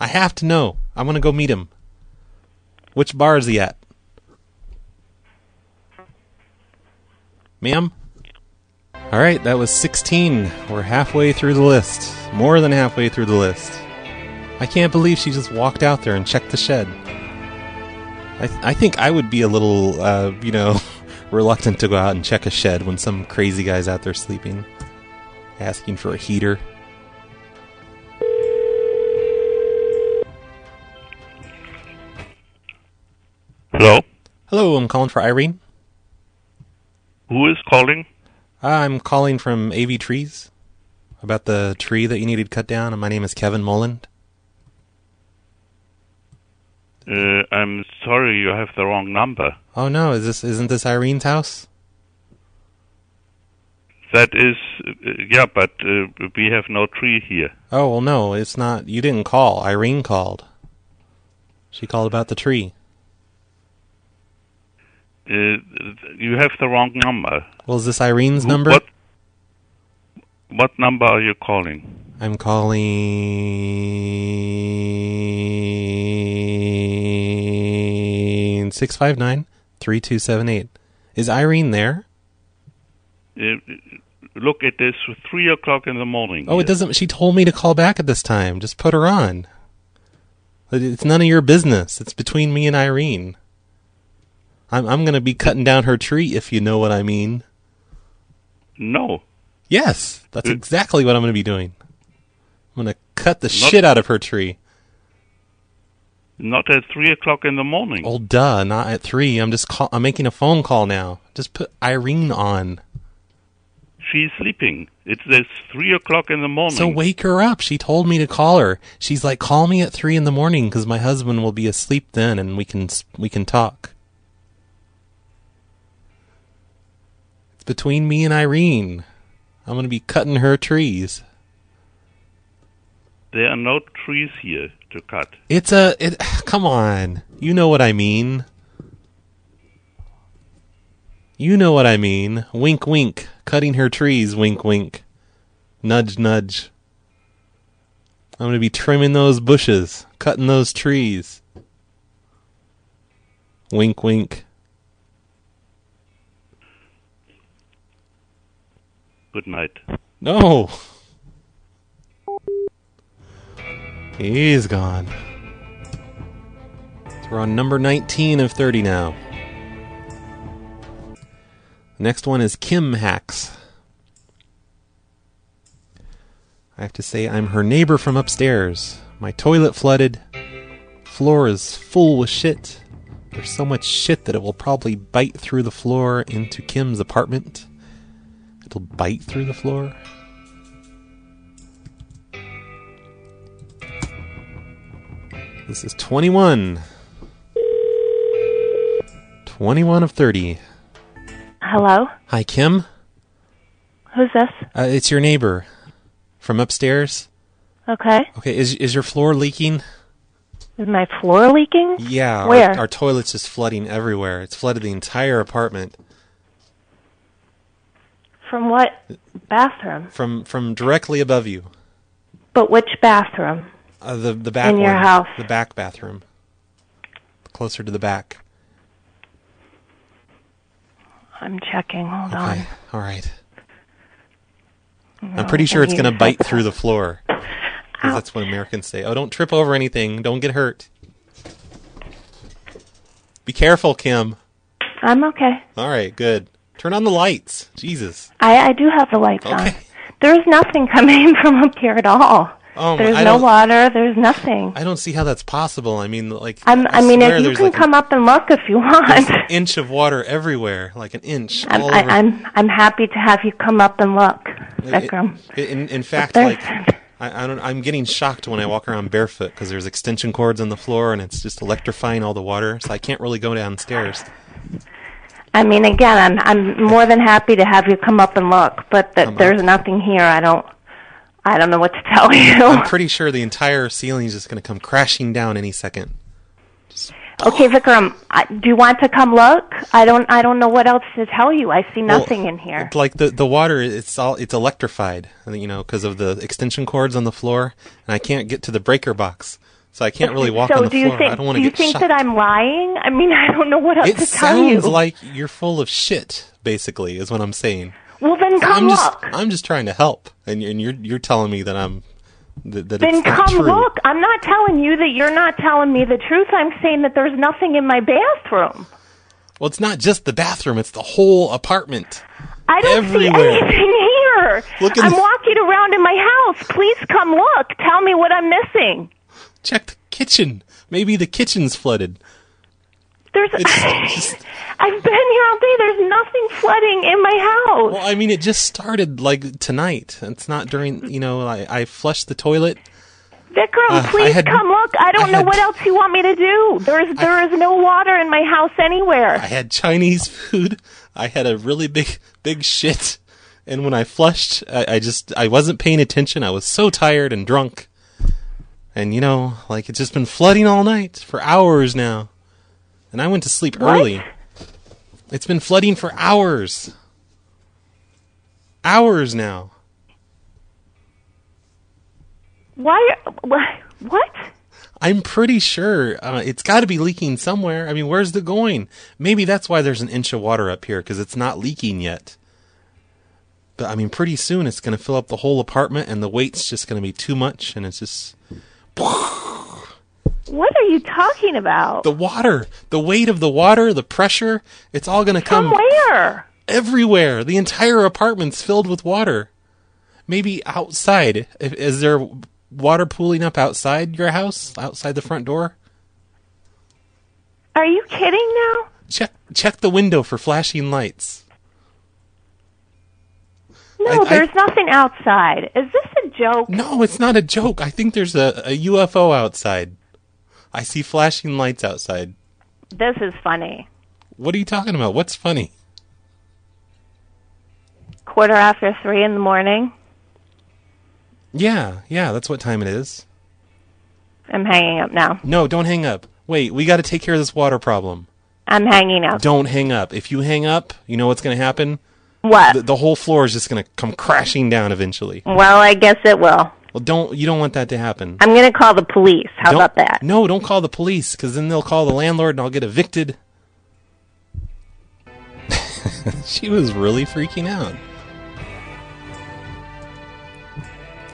I have to know. I'm gonna go meet him. Which bar is he at? Ma'am? All right, that was 16. We're halfway through the list. More than halfway through the list. I can't believe she just walked out there and checked the shed. I, th- I think I would be a little, uh, you know, reluctant to go out and check a shed when some crazy guy's out there sleeping. Asking for a heater. Hello? Hello, I'm calling for Irene. Who is calling? I'm calling from AV Trees about the tree that you needed cut down. and My name is Kevin Moland. Uh, I'm sorry, you have the wrong number. Oh no, is this isn't this Irene's house? That is, uh, yeah, but uh, we have no tree here. Oh well, no, it's not. You didn't call. Irene called. She called about the tree. Uh, you have the wrong number. Well, is this Irene's Who- number? What, what number are you calling? I'm calling six five nine three two seven eight. Is Irene there? Uh, look, it is three o'clock in the morning. Oh, it doesn't. She told me to call back at this time. Just put her on. It's none of your business. It's between me and Irene. I'm I'm gonna be cutting down her tree if you know what I mean. No. Yes, that's uh, exactly what I'm gonna be doing. I'm gonna cut the Not- shit out of her tree. Not at three o'clock in the morning. Oh, duh, not at three. I'm just call- I'm making a phone call now. Just put Irene on. She's sleeping. It is three o'clock in the morning. So wake her up. She told me to call her. She's like, call me at three in the morning because my husband will be asleep then, and we can we can talk. It's between me and Irene. I'm gonna be cutting her trees. There are no trees here to cut. It's a it. Come on, you know what I mean. You know what I mean. Wink, wink. Cutting her trees. Wink, wink. Nudge, nudge. I'm gonna be trimming those bushes, cutting those trees. Wink, wink. Good night. No. He's gone. So we're on number 19 of 30 now. Next one is Kim Hacks. I have to say, I'm her neighbor from upstairs. My toilet flooded. Floor is full with shit. There's so much shit that it will probably bite through the floor into Kim's apartment. It'll bite through the floor. This is 21. 21 of 30. Hello? Hi, Kim. Who's this? Uh, it's your neighbor from upstairs. Okay. Okay, is is your floor leaking? Is my floor leaking? Yeah, Where? Our, our toilet's just flooding everywhere. It's flooded the entire apartment From what bathroom? from from directly above you. But which bathroom? Uh, the the back In your one, house. the back bathroom, closer to the back. I'm checking. Hold Okay, all right. on. I'm pretty sure it's going to bite through the floor. That's what Americans say. Oh, don't trip over anything. Don't get hurt. Be careful, Kim. I'm okay. All right, good. Turn on the lights. Jesus. I, I do have the lights on. There's nothing coming from up here at all. Oh, there's no water. There's nothing. I don't see how that's possible. I mean, like, I'm, I, I mean, if you can like come up and look if you want. an inch of water everywhere, like an inch. I'm, all I, over. I'm I'm happy to have you come up and look, Vikram. in, in fact, like I, I don't, I'm getting shocked when I walk around barefoot because there's extension cords on the floor and it's just electrifying all the water. So I can't really go downstairs. I mean, again, I'm I'm more than happy to have you come up and look, but that there's nothing here. I don't I don't know what to tell you. I'm pretty sure the entire ceiling is just going to come crashing down any second. Okay, Vikram, I, do you want to come look? I don't I don't know what else to tell you. I see Well, nothing in here. It's like the the water, it's all it's electrified, you know, because of the extension cords on the floor, and I can't get to the breaker box, so I can't really walk so on the do you floor. think I don't want do to you think shot. that I'm lying? I mean, I don't know what else it to tell you. It sounds like you're full of shit. Basically, is what I'm saying. Well, then come I'm look. just I'm just trying to help, and, and you're you're telling me that I'm that, that Then come look. I'm not telling you that you're not telling me the truth. I'm saying that there's nothing in my bathroom. Well, it's not just the bathroom; it's the whole apartment. I don't Everywhere. see anything here. Look I'm the- walking around in my house. Please come look. Tell me what I'm missing. Check the kitchen. Maybe the kitchen's flooded. There's. I've been here all day. There's nothing flooding in my house. Well, I mean, it just started like tonight. It's not during, you know, I, I flushed the toilet. Vikram, Uh, please had- come look. I don't I know had- what else you want me to do. There's there is no water in my house anywhere. I had Chinese food. I had a really big, big shit. And when I flushed, I, I just, I wasn't paying attention. I was so tired and drunk. And you know, like it's just been flooding all night for hours now. And I went to sleep What? early. It's been flooding for hours. Hours now. Why? What? What? I'm pretty sure uh, it's got to be leaking somewhere. I mean, where's it going? Maybe that's why there's an inch of water up here because it's not leaking yet. But I mean, pretty soon it's going to fill up the whole apartment, and the weight's just going to be too much, and it's just What are you talking about? the water, the weight of the water, the pressure. It's all going to come where? everywhere. The entire apartment's filled with water. Maybe outside. Is there water pooling up outside your house, outside the front door? Are you kidding now? Check check the window for flashing lights. No, I- I- there's nothing outside. Is this a joke? No, it's not a joke. I think there's a, a UFO outside. I see flashing lights outside. This is funny. What are you talking about? What's funny? Quarter after three in the morning. Yeah, yeah, that's what time it is. I'm hanging up now. No, don't hang up. Wait, we got to take care of this water problem. I'm hanging up. Don't hang up. If you hang up, you know what's going to happen? What? The, the whole floor is just going to come crashing down eventually. Well, I guess it will. Well, don't you don't want that to happen. I'm going to call the police. How Don't- about that? No, don't call the police because then they'll call the landlord and I'll get evicted. she was really freaking out.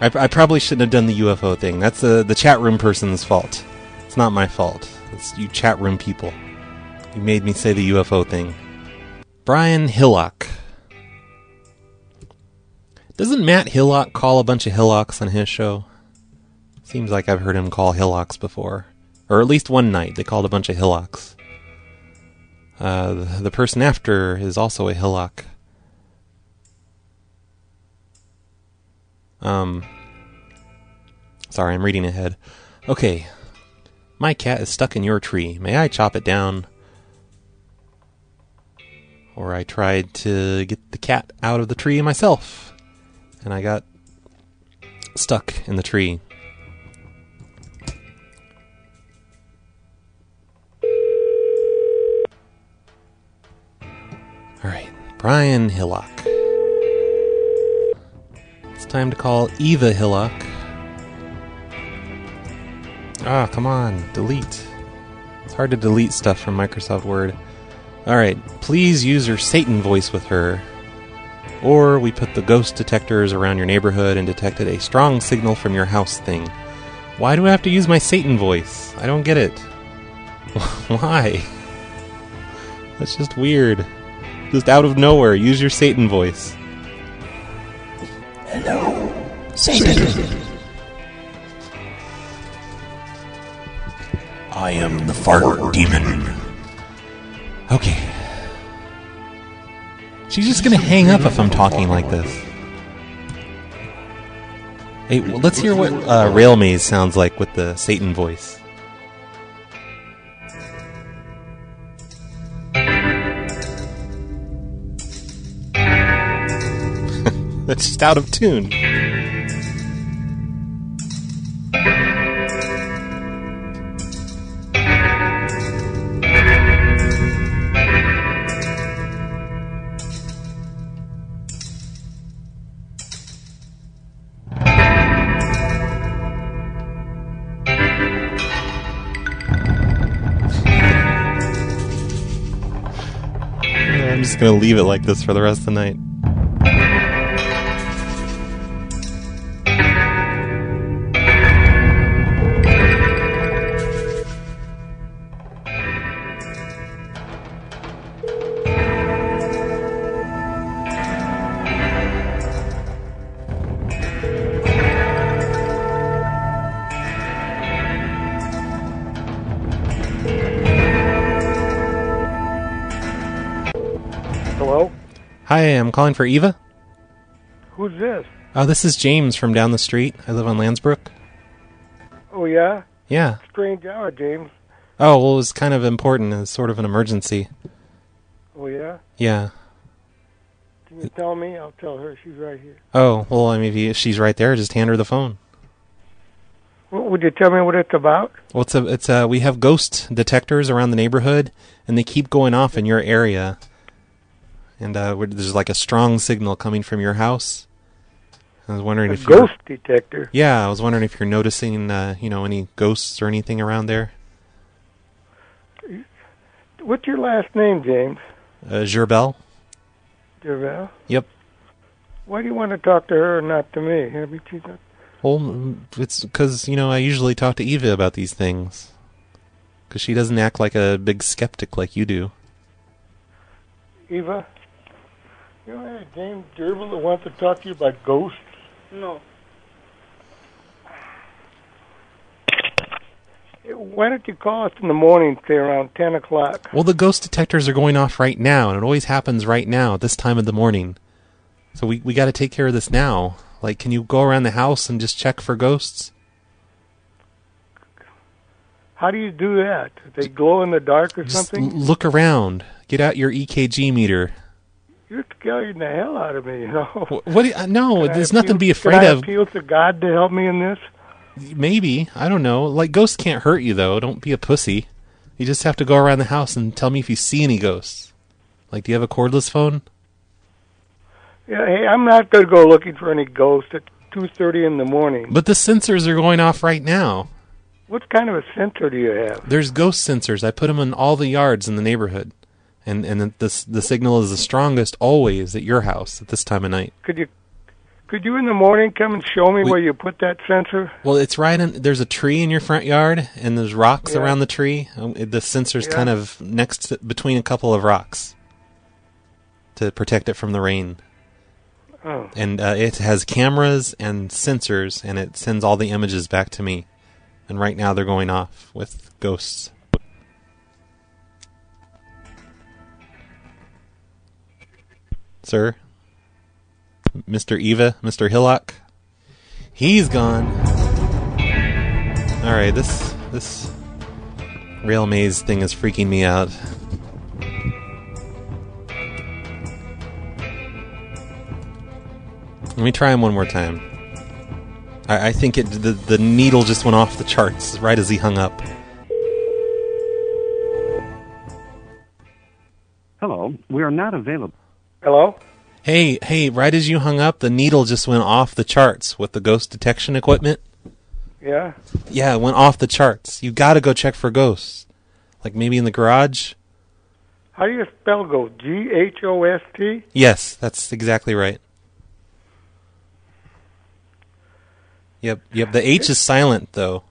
I, I probably shouldn't have done the UFO thing. That's the the chat room person's fault. It's not my fault. It's you chat room people. You made me say the UFO thing. Brian Hillock. Doesn't Matt Hillock call a bunch of Hillocks on his show? Seems like I've heard him call Hillocks before. Or at least one night they called a bunch of Hillocks. Uh, the, the person after is also a Hillock. Um. Sorry, I'm reading ahead. Okay. My cat is stuck in your tree. May I chop it down? Or I tried to get the cat out of the tree myself. And I got stuck in the tree. Alright, Brian Hillock. It's time to call Eva Hillock. Ah, come on, delete. It's hard to delete stuff from Microsoft Word. Alright, please use your Satan voice with her. Or we put the ghost detectors around your neighborhood and detected a strong signal from your house thing. Why do I have to use my Satan voice? I don't get it. Why? That's just weird. Just out of nowhere, use your Satan voice. Hello, Satan. I am the fart demon. Okay. She's just gonna hang up if I'm talking like this. Hey, well, let's hear what uh, Rail Maze sounds like with the Satan voice. That's just out of tune. Just gonna leave it like this for the rest of the night. I'm calling for Eva. Who's this? Oh, this is James from down the street. I live on Landsbrook. Oh, yeah? Yeah. Strange hour, James. Oh, well, it was kind of important. It's sort of an emergency. Oh, yeah? Yeah. Can you tell me? I'll tell her. She's right here. Oh, well, I mean, if she's right there, just hand her the phone. Would you tell me what it's about? Well, it's a, it's a, we have ghost detectors around the neighborhood, and they keep going off in your area. And uh, there's like a strong signal coming from your house. I was wondering A if you're- ghost detector? Yeah, I was wondering if you're noticing, uh, you know, any ghosts or anything around there. What's your last name, James? Uh, Gerbel? Gervais? Yep. Why do you want to talk to her and not to me? I mean, she's not... Well, mm, it's because you know I usually talk to Eva about these things, because she doesn't act like a big skeptic like you do. Eva? You know, hey, James Gerbil that wants to talk to you about ghosts? No. Why don't you call us in the morning, say around 10 o'clock? Well, the ghost detectors are going off right now, and it always happens right now at this time of the morning. So we we got to take care of this now. Like, can you go around the house and just check for ghosts? How do you do that? They glow in the dark or Just something? look around. Get out your EKG meter. You're scaring the hell out of me, you know. What? Do you, uh, no, Can there's nothing to be afraid can I of. appeal to God to help me in this? Maybe I don't know. Like ghosts can't hurt you though. Don't be a pussy. You just have to go around the house and tell me if you see any ghosts. Like, do you have a cordless phone? Yeah, hey, I'm not going to go looking for any ghosts at 2.30 in the morning. But the sensors are going off right now. What kind of a sensor do you have? There's ghost sensors. I put them in all the yards in the neighborhood, and and the the, signal is the strongest always at your house at this time of night. Could you could you in the morning come and show me where you put that sensor? Well, it's right in. There's a tree in your front yard, and there's rocks Yeah. around the tree. Um, The sensor's Yeah. kind of next to, between a couple of rocks to protect it from the rain. Oh. And uh, it has cameras and sensors, and it sends all the images back to me. And right now they're going off with ghosts. Sir, Mr. Eva, Mr. Hillock, he's gone. All right, this this rail maze thing is freaking me out. Let me try him one more time. I, I think it the the needle just went off the charts right as he hung up. Hello, we are not available. Hello? Hey, hey! Right as you hung up, the needle just went off the charts with the ghost detection equipment. Yeah. Yeah, it went off the charts. You got to go check for ghosts, like maybe in the garage. How do you spell ghost? G H O S T? Yes, that's exactly right. Yep, yep. The H is silent though.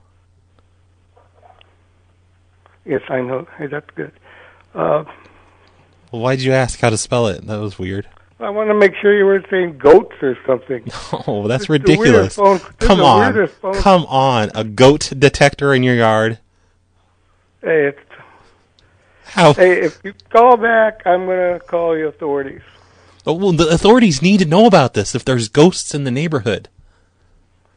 Yes, I know. Hey, that's good. Uh, Well, why'd you ask how to spell it? That was weird. I want to make sure you weren't saying goats or something. Oh, that's This ridiculous. Come on, come on. A goat detector in your yard? Hey, it's, How? hey, if you call back, I'm going to call the authorities. Oh, well, the authorities need to know about this. If there's ghosts in the neighborhood.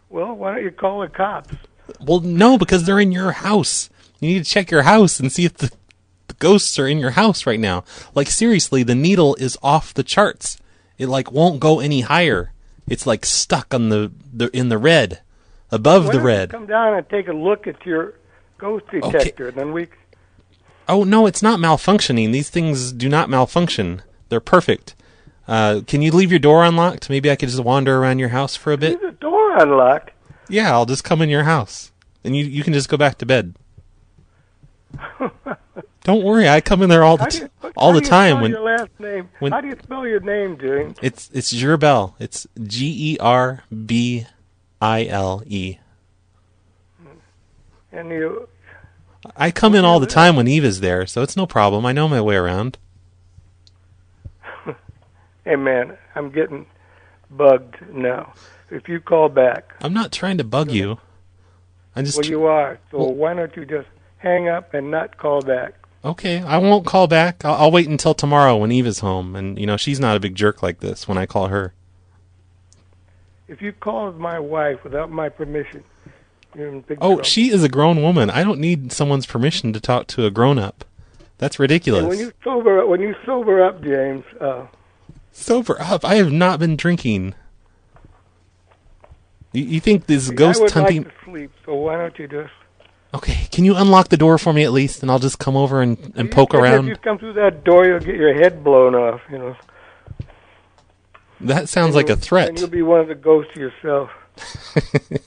Well, why don't you call the cops? Well, no, because they're in your house. You need to check your house and see if the ghosts are in your house right now. Like seriously, the needle is off the charts. It like won't go any higher. It's like stuck on the, the in the red, above Why the red. come down and take a look at your ghost detector, and then we. Oh no, it's not malfunctioning. These things do not malfunction. They're perfect. Uh, can you leave your door unlocked? Maybe I could just wander around your house for a bit. Leave The door unlocked. Yeah, I'll just come in your house, and you you can just go back to bed. Don't worry, I come in there all the t- you- all how the do you time spell when your last name? when- How do you spell your name, James? it's it's Gerbel. It's G E R B I L E. And you. I come in all the time when Eve is there, so it's no problem. I know my way around. Hey, man, I'm getting bugged now. If you call back, I'm not trying to bug you. I just well, you are. So Well- why don't you just hang up and not call back? Okay, I won't call back. I'll, I'll wait until tomorrow when Eva's home, and you know she's not a big jerk like this when I call her. If you call my wife without my permission, you're in big Oh, trouble. she is a grown woman. I don't need someone's permission to talk to a grown up. That's And ridiculous. when you sober, when you sober up, James, uh, Sober up. I have not been drinking. You, you think this I ghost would hunting? like to sleep. So why don't you just Okay, can you unlock the door for me at least, and I'll just come over and, and poke Maybe If around? you come through that door, you'll get your head blown off. You know. That sounds like a threat. And you'll be one of the ghosts yourself.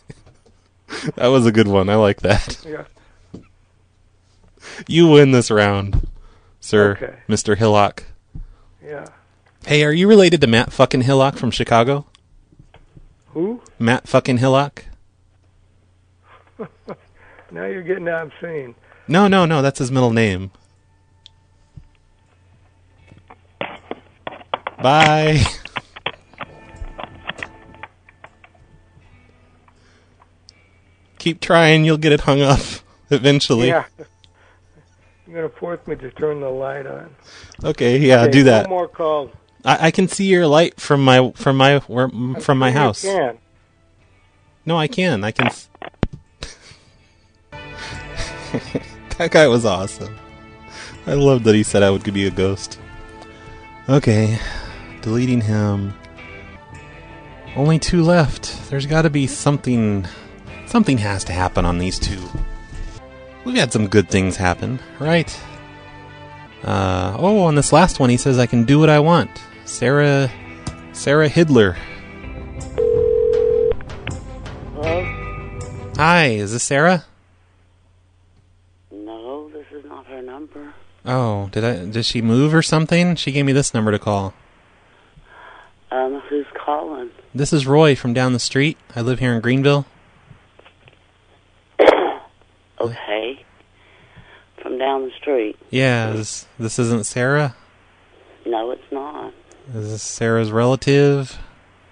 That was a good one. I like that. Yeah. You win this round, sir, Okay. Mr. Hillock. Yeah. Hey, are you related to Matt fucking Hillock from Chicago? Who? Matt fucking Hillock? Now you're getting obscene. No, no, no. That's his middle name. Bye. Keep trying. You'll get it hung up eventually. Yeah. You're gonna force me to turn the light on. Okay, yeah, Okay, do that. More calls. I, I can see your light from my from my where, from my house. can. No, I can. I can. that guy was awesome. I loved that he said I would be a ghost. Okay, deleting him. Only two left. There's got to be something. Something has to happen on these two. We've had some good things happen, right? Uh, oh, on this last one, he says I can do what I want. Sarah, Sarah Hidler. Hi, is this Sarah? No, this is not her number. Oh, did I? Did she move or something? She gave me this number to call. Um, who's calling? This is Roy from down the street. I live here in Greenville. Okay. From down the street. Yeah, this this isn't Sarah. No, it's not. Is this Sarah's relative?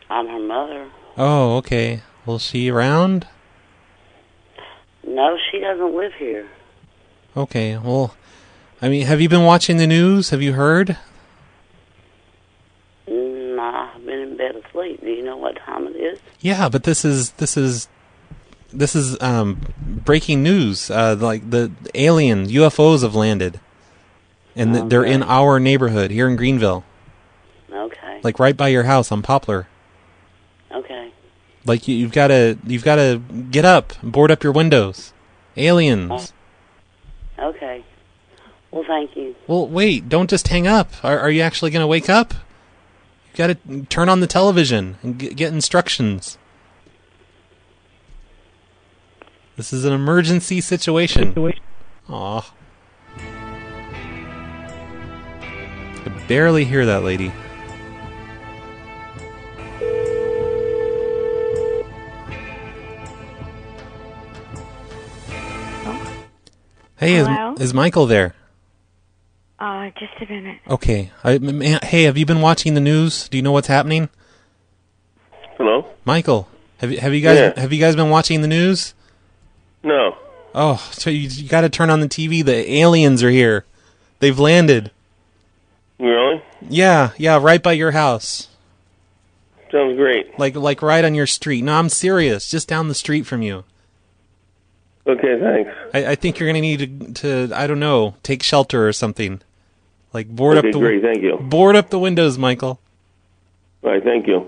I'm her mother. Oh, okay. Well, she around? No, she doesn't live here. Okay. Well, I mean, have you been watching the news? Have you heard? Mm, I've been in bed asleep. Do you know what time it is? Yeah, but this is this is this is um breaking news. Uh, like the alien UFOs have landed, and th- they're in our neighborhood here in Greenville, Okay. like right by your house on Poplar. Okay. Like you, you've got to you've got to get up, board up your windows. Aliens. Okay. Well, thank you. Well, wait, don't just hang up. Are, are you actually going to wake up? You got to turn on the television and get, get instructions. This is an emergency situation. Aw. I barely hear that lady. Hey, is, is Michael there? Uh, just a minute. Okay. I, m- m- hey, have you been watching the news? Do you know what's happening? Hello? Michael, have you have you guys Yeah. have you guys been watching the news? No. Oh, so you, you got to turn on the TV. The aliens are here. They've landed. Really? Yeah, yeah, right by your house. Sounds great. Like like right on your street. No, I'm serious. Just down the street from you. Okay, thanks. I, I think you're gonna need to, to I don't know take shelter or something. Like board Okay, up the great, thank you. board up the windows, Michael. All right, thank you.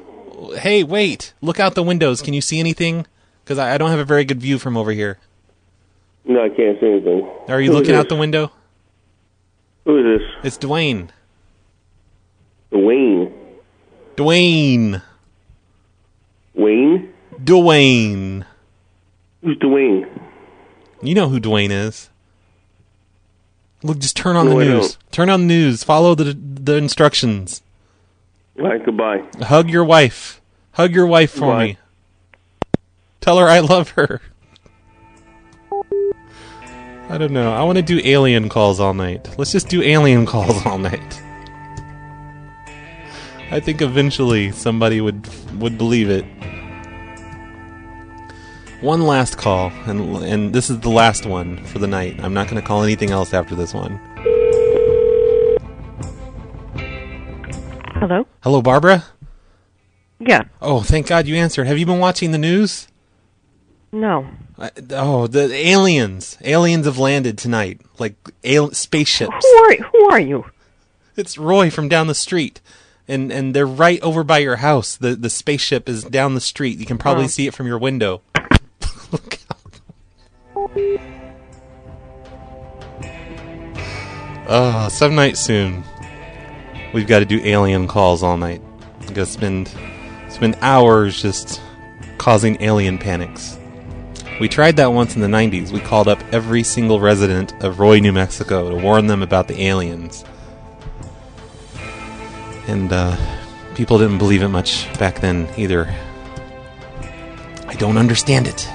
Hey, wait! Look out the windows. Can you see anything? Because I, I don't have a very good view from over here. No, I can't see anything. Are you Who looking out the window? Who is this? It's Dwayne. Dwayne. Dwayne. Wayne? Dwayne. Who's Dwayne? You know who Dwayne is. Look, just turn on No, the I news. Turn on the news. Follow the the instructions. All right, goodbye. Hug your wife. Hug your wife for Bye. me. Tell her I love her. I don't know. I want to do alien calls all night. Let's just do alien calls all night. I think eventually somebody would would believe it. One last call, and and this is the last one for the night. I'm not going to call anything else after this one. Hello? Hello, Barbara. Yeah. Oh, thank God you answered. Have you been watching the news? No. Uh, oh, the aliens! Aliens have landed tonight, like al- spaceships. Who are who are you? It's Roy from down the street, and and they're right over by your house. the The spaceship is down the street. You can probably Oh. see it from your window. Look out! Oh, some night soon. We've got to do alien calls all night. We got to spend spend hours just causing alien panics. We tried that once in the 90s. We called up every single resident of Roy, New Mexico to warn them about the aliens. And uh, people didn't believe it much back then either. I don't understand it.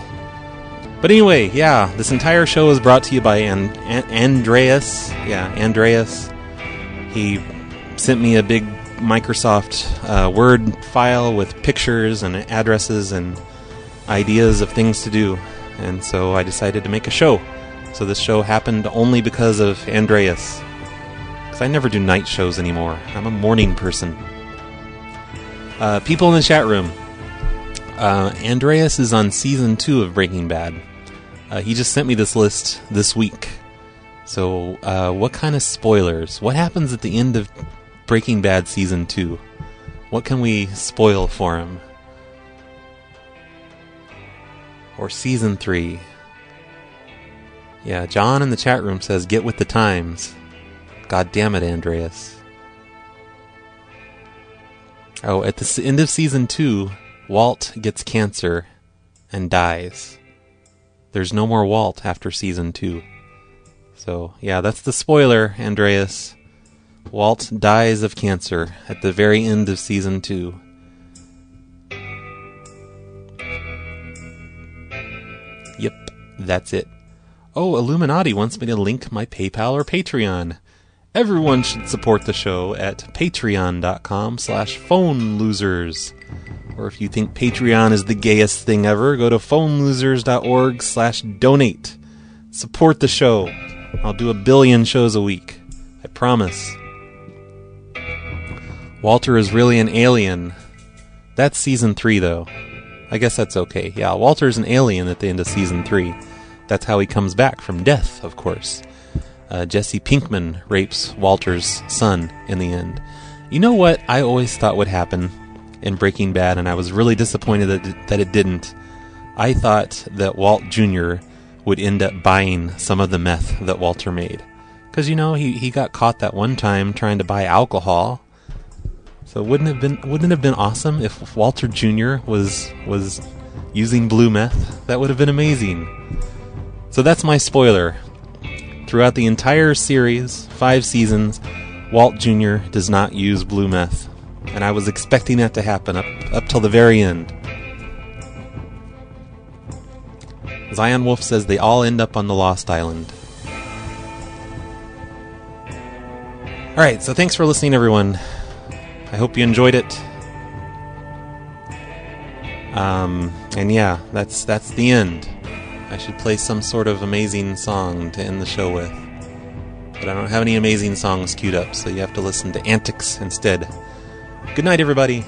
But anyway, yeah, this entire show is brought to you by An- An- Andreas. Yeah, Andreas. He sent me a big Microsoft uh, Word file with pictures and addresses and ideas of things to do. And so I decided to make a show. So this show happened only because of Andreas. Because I never do night shows anymore. I'm a morning person. Uh, people in the chat room. Uh, Andreas is on season two of Breaking Bad. Uh, he just sent me this list this week. So, uh, what kind of spoilers? What happens at the end of Breaking Bad season two? What can we spoil for him? Or season three? Yeah, John in the chat room says, "Get with the times." God damn it, Andreas. Oh, at the end of season two, Walt gets cancer and dies. There's no more Walt after season two. So, yeah, that's the spoiler, Andreas. Walt dies of cancer at the very end of season two. Yep, that's it. Oh, Illuminati wants me to link my PayPal or Patreon. Everyone should support the show at patreon.com slash phone losers. Or if you think Patreon is the gayest thing ever, go to phonelosers.org slash donate. Support the show. I'll do a billion shows a week. I promise. Walter is really an alien. That's season three, though. I guess that's okay. Yeah, Walter's an alien at the end of season three. That's how he comes back from death, of course. Uh, Jesse Pinkman rapes Walter's son in the end. You know what I always thought would happen in Breaking Bad, and I was really disappointed that that it didn't. I thought that Walt Jr. would end up buying some of the meth that Walter made. Because, you know, he, he got caught that one time trying to buy alcohol. So wouldn't it have been wouldn't have been awesome if Walter Jr. was was using blue meth? That would have been amazing. So that's my spoiler. Throughout the entire series, five seasons, Walt Jr. does not use blue meth. And I was expecting that to happen up, up till the very end. Zion Wolf says they all end up on the Lost Island. Alright, so thanks for listening, everyone. I hope you enjoyed it. Um, and yeah, that's that's the end. I should play some sort of amazing song to end the show with. But I don't have any amazing songs queued up, so you have to listen to Antics instead. Good night, everybody.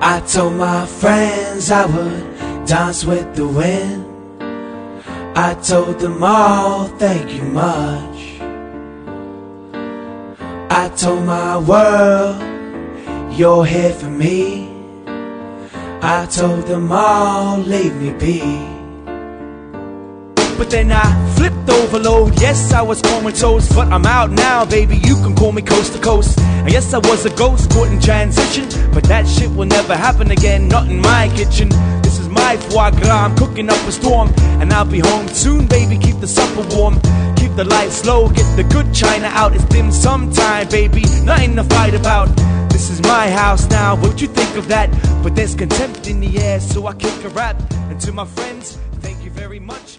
I told my friends I would dance with the wind. I told them all, thank you much. I told my world, you're here for me. I told them all, leave me be. But then I flipped overload. Yes, I was comatose, but I'm out now, baby. You can call me coast to coast. And yes, I was a ghost caught in transition, but that shit will never happen again. Not in my kitchen. My foie gras. I'm cooking up a storm, and I'll be home soon, baby. Keep the supper warm. Keep the lights low, get the good china out. It's dim sometime, baby. Nothing to fight about. This is my house now. What you think of that? But there's contempt in the air, so I kick a rap. And to my friends, thank you very much.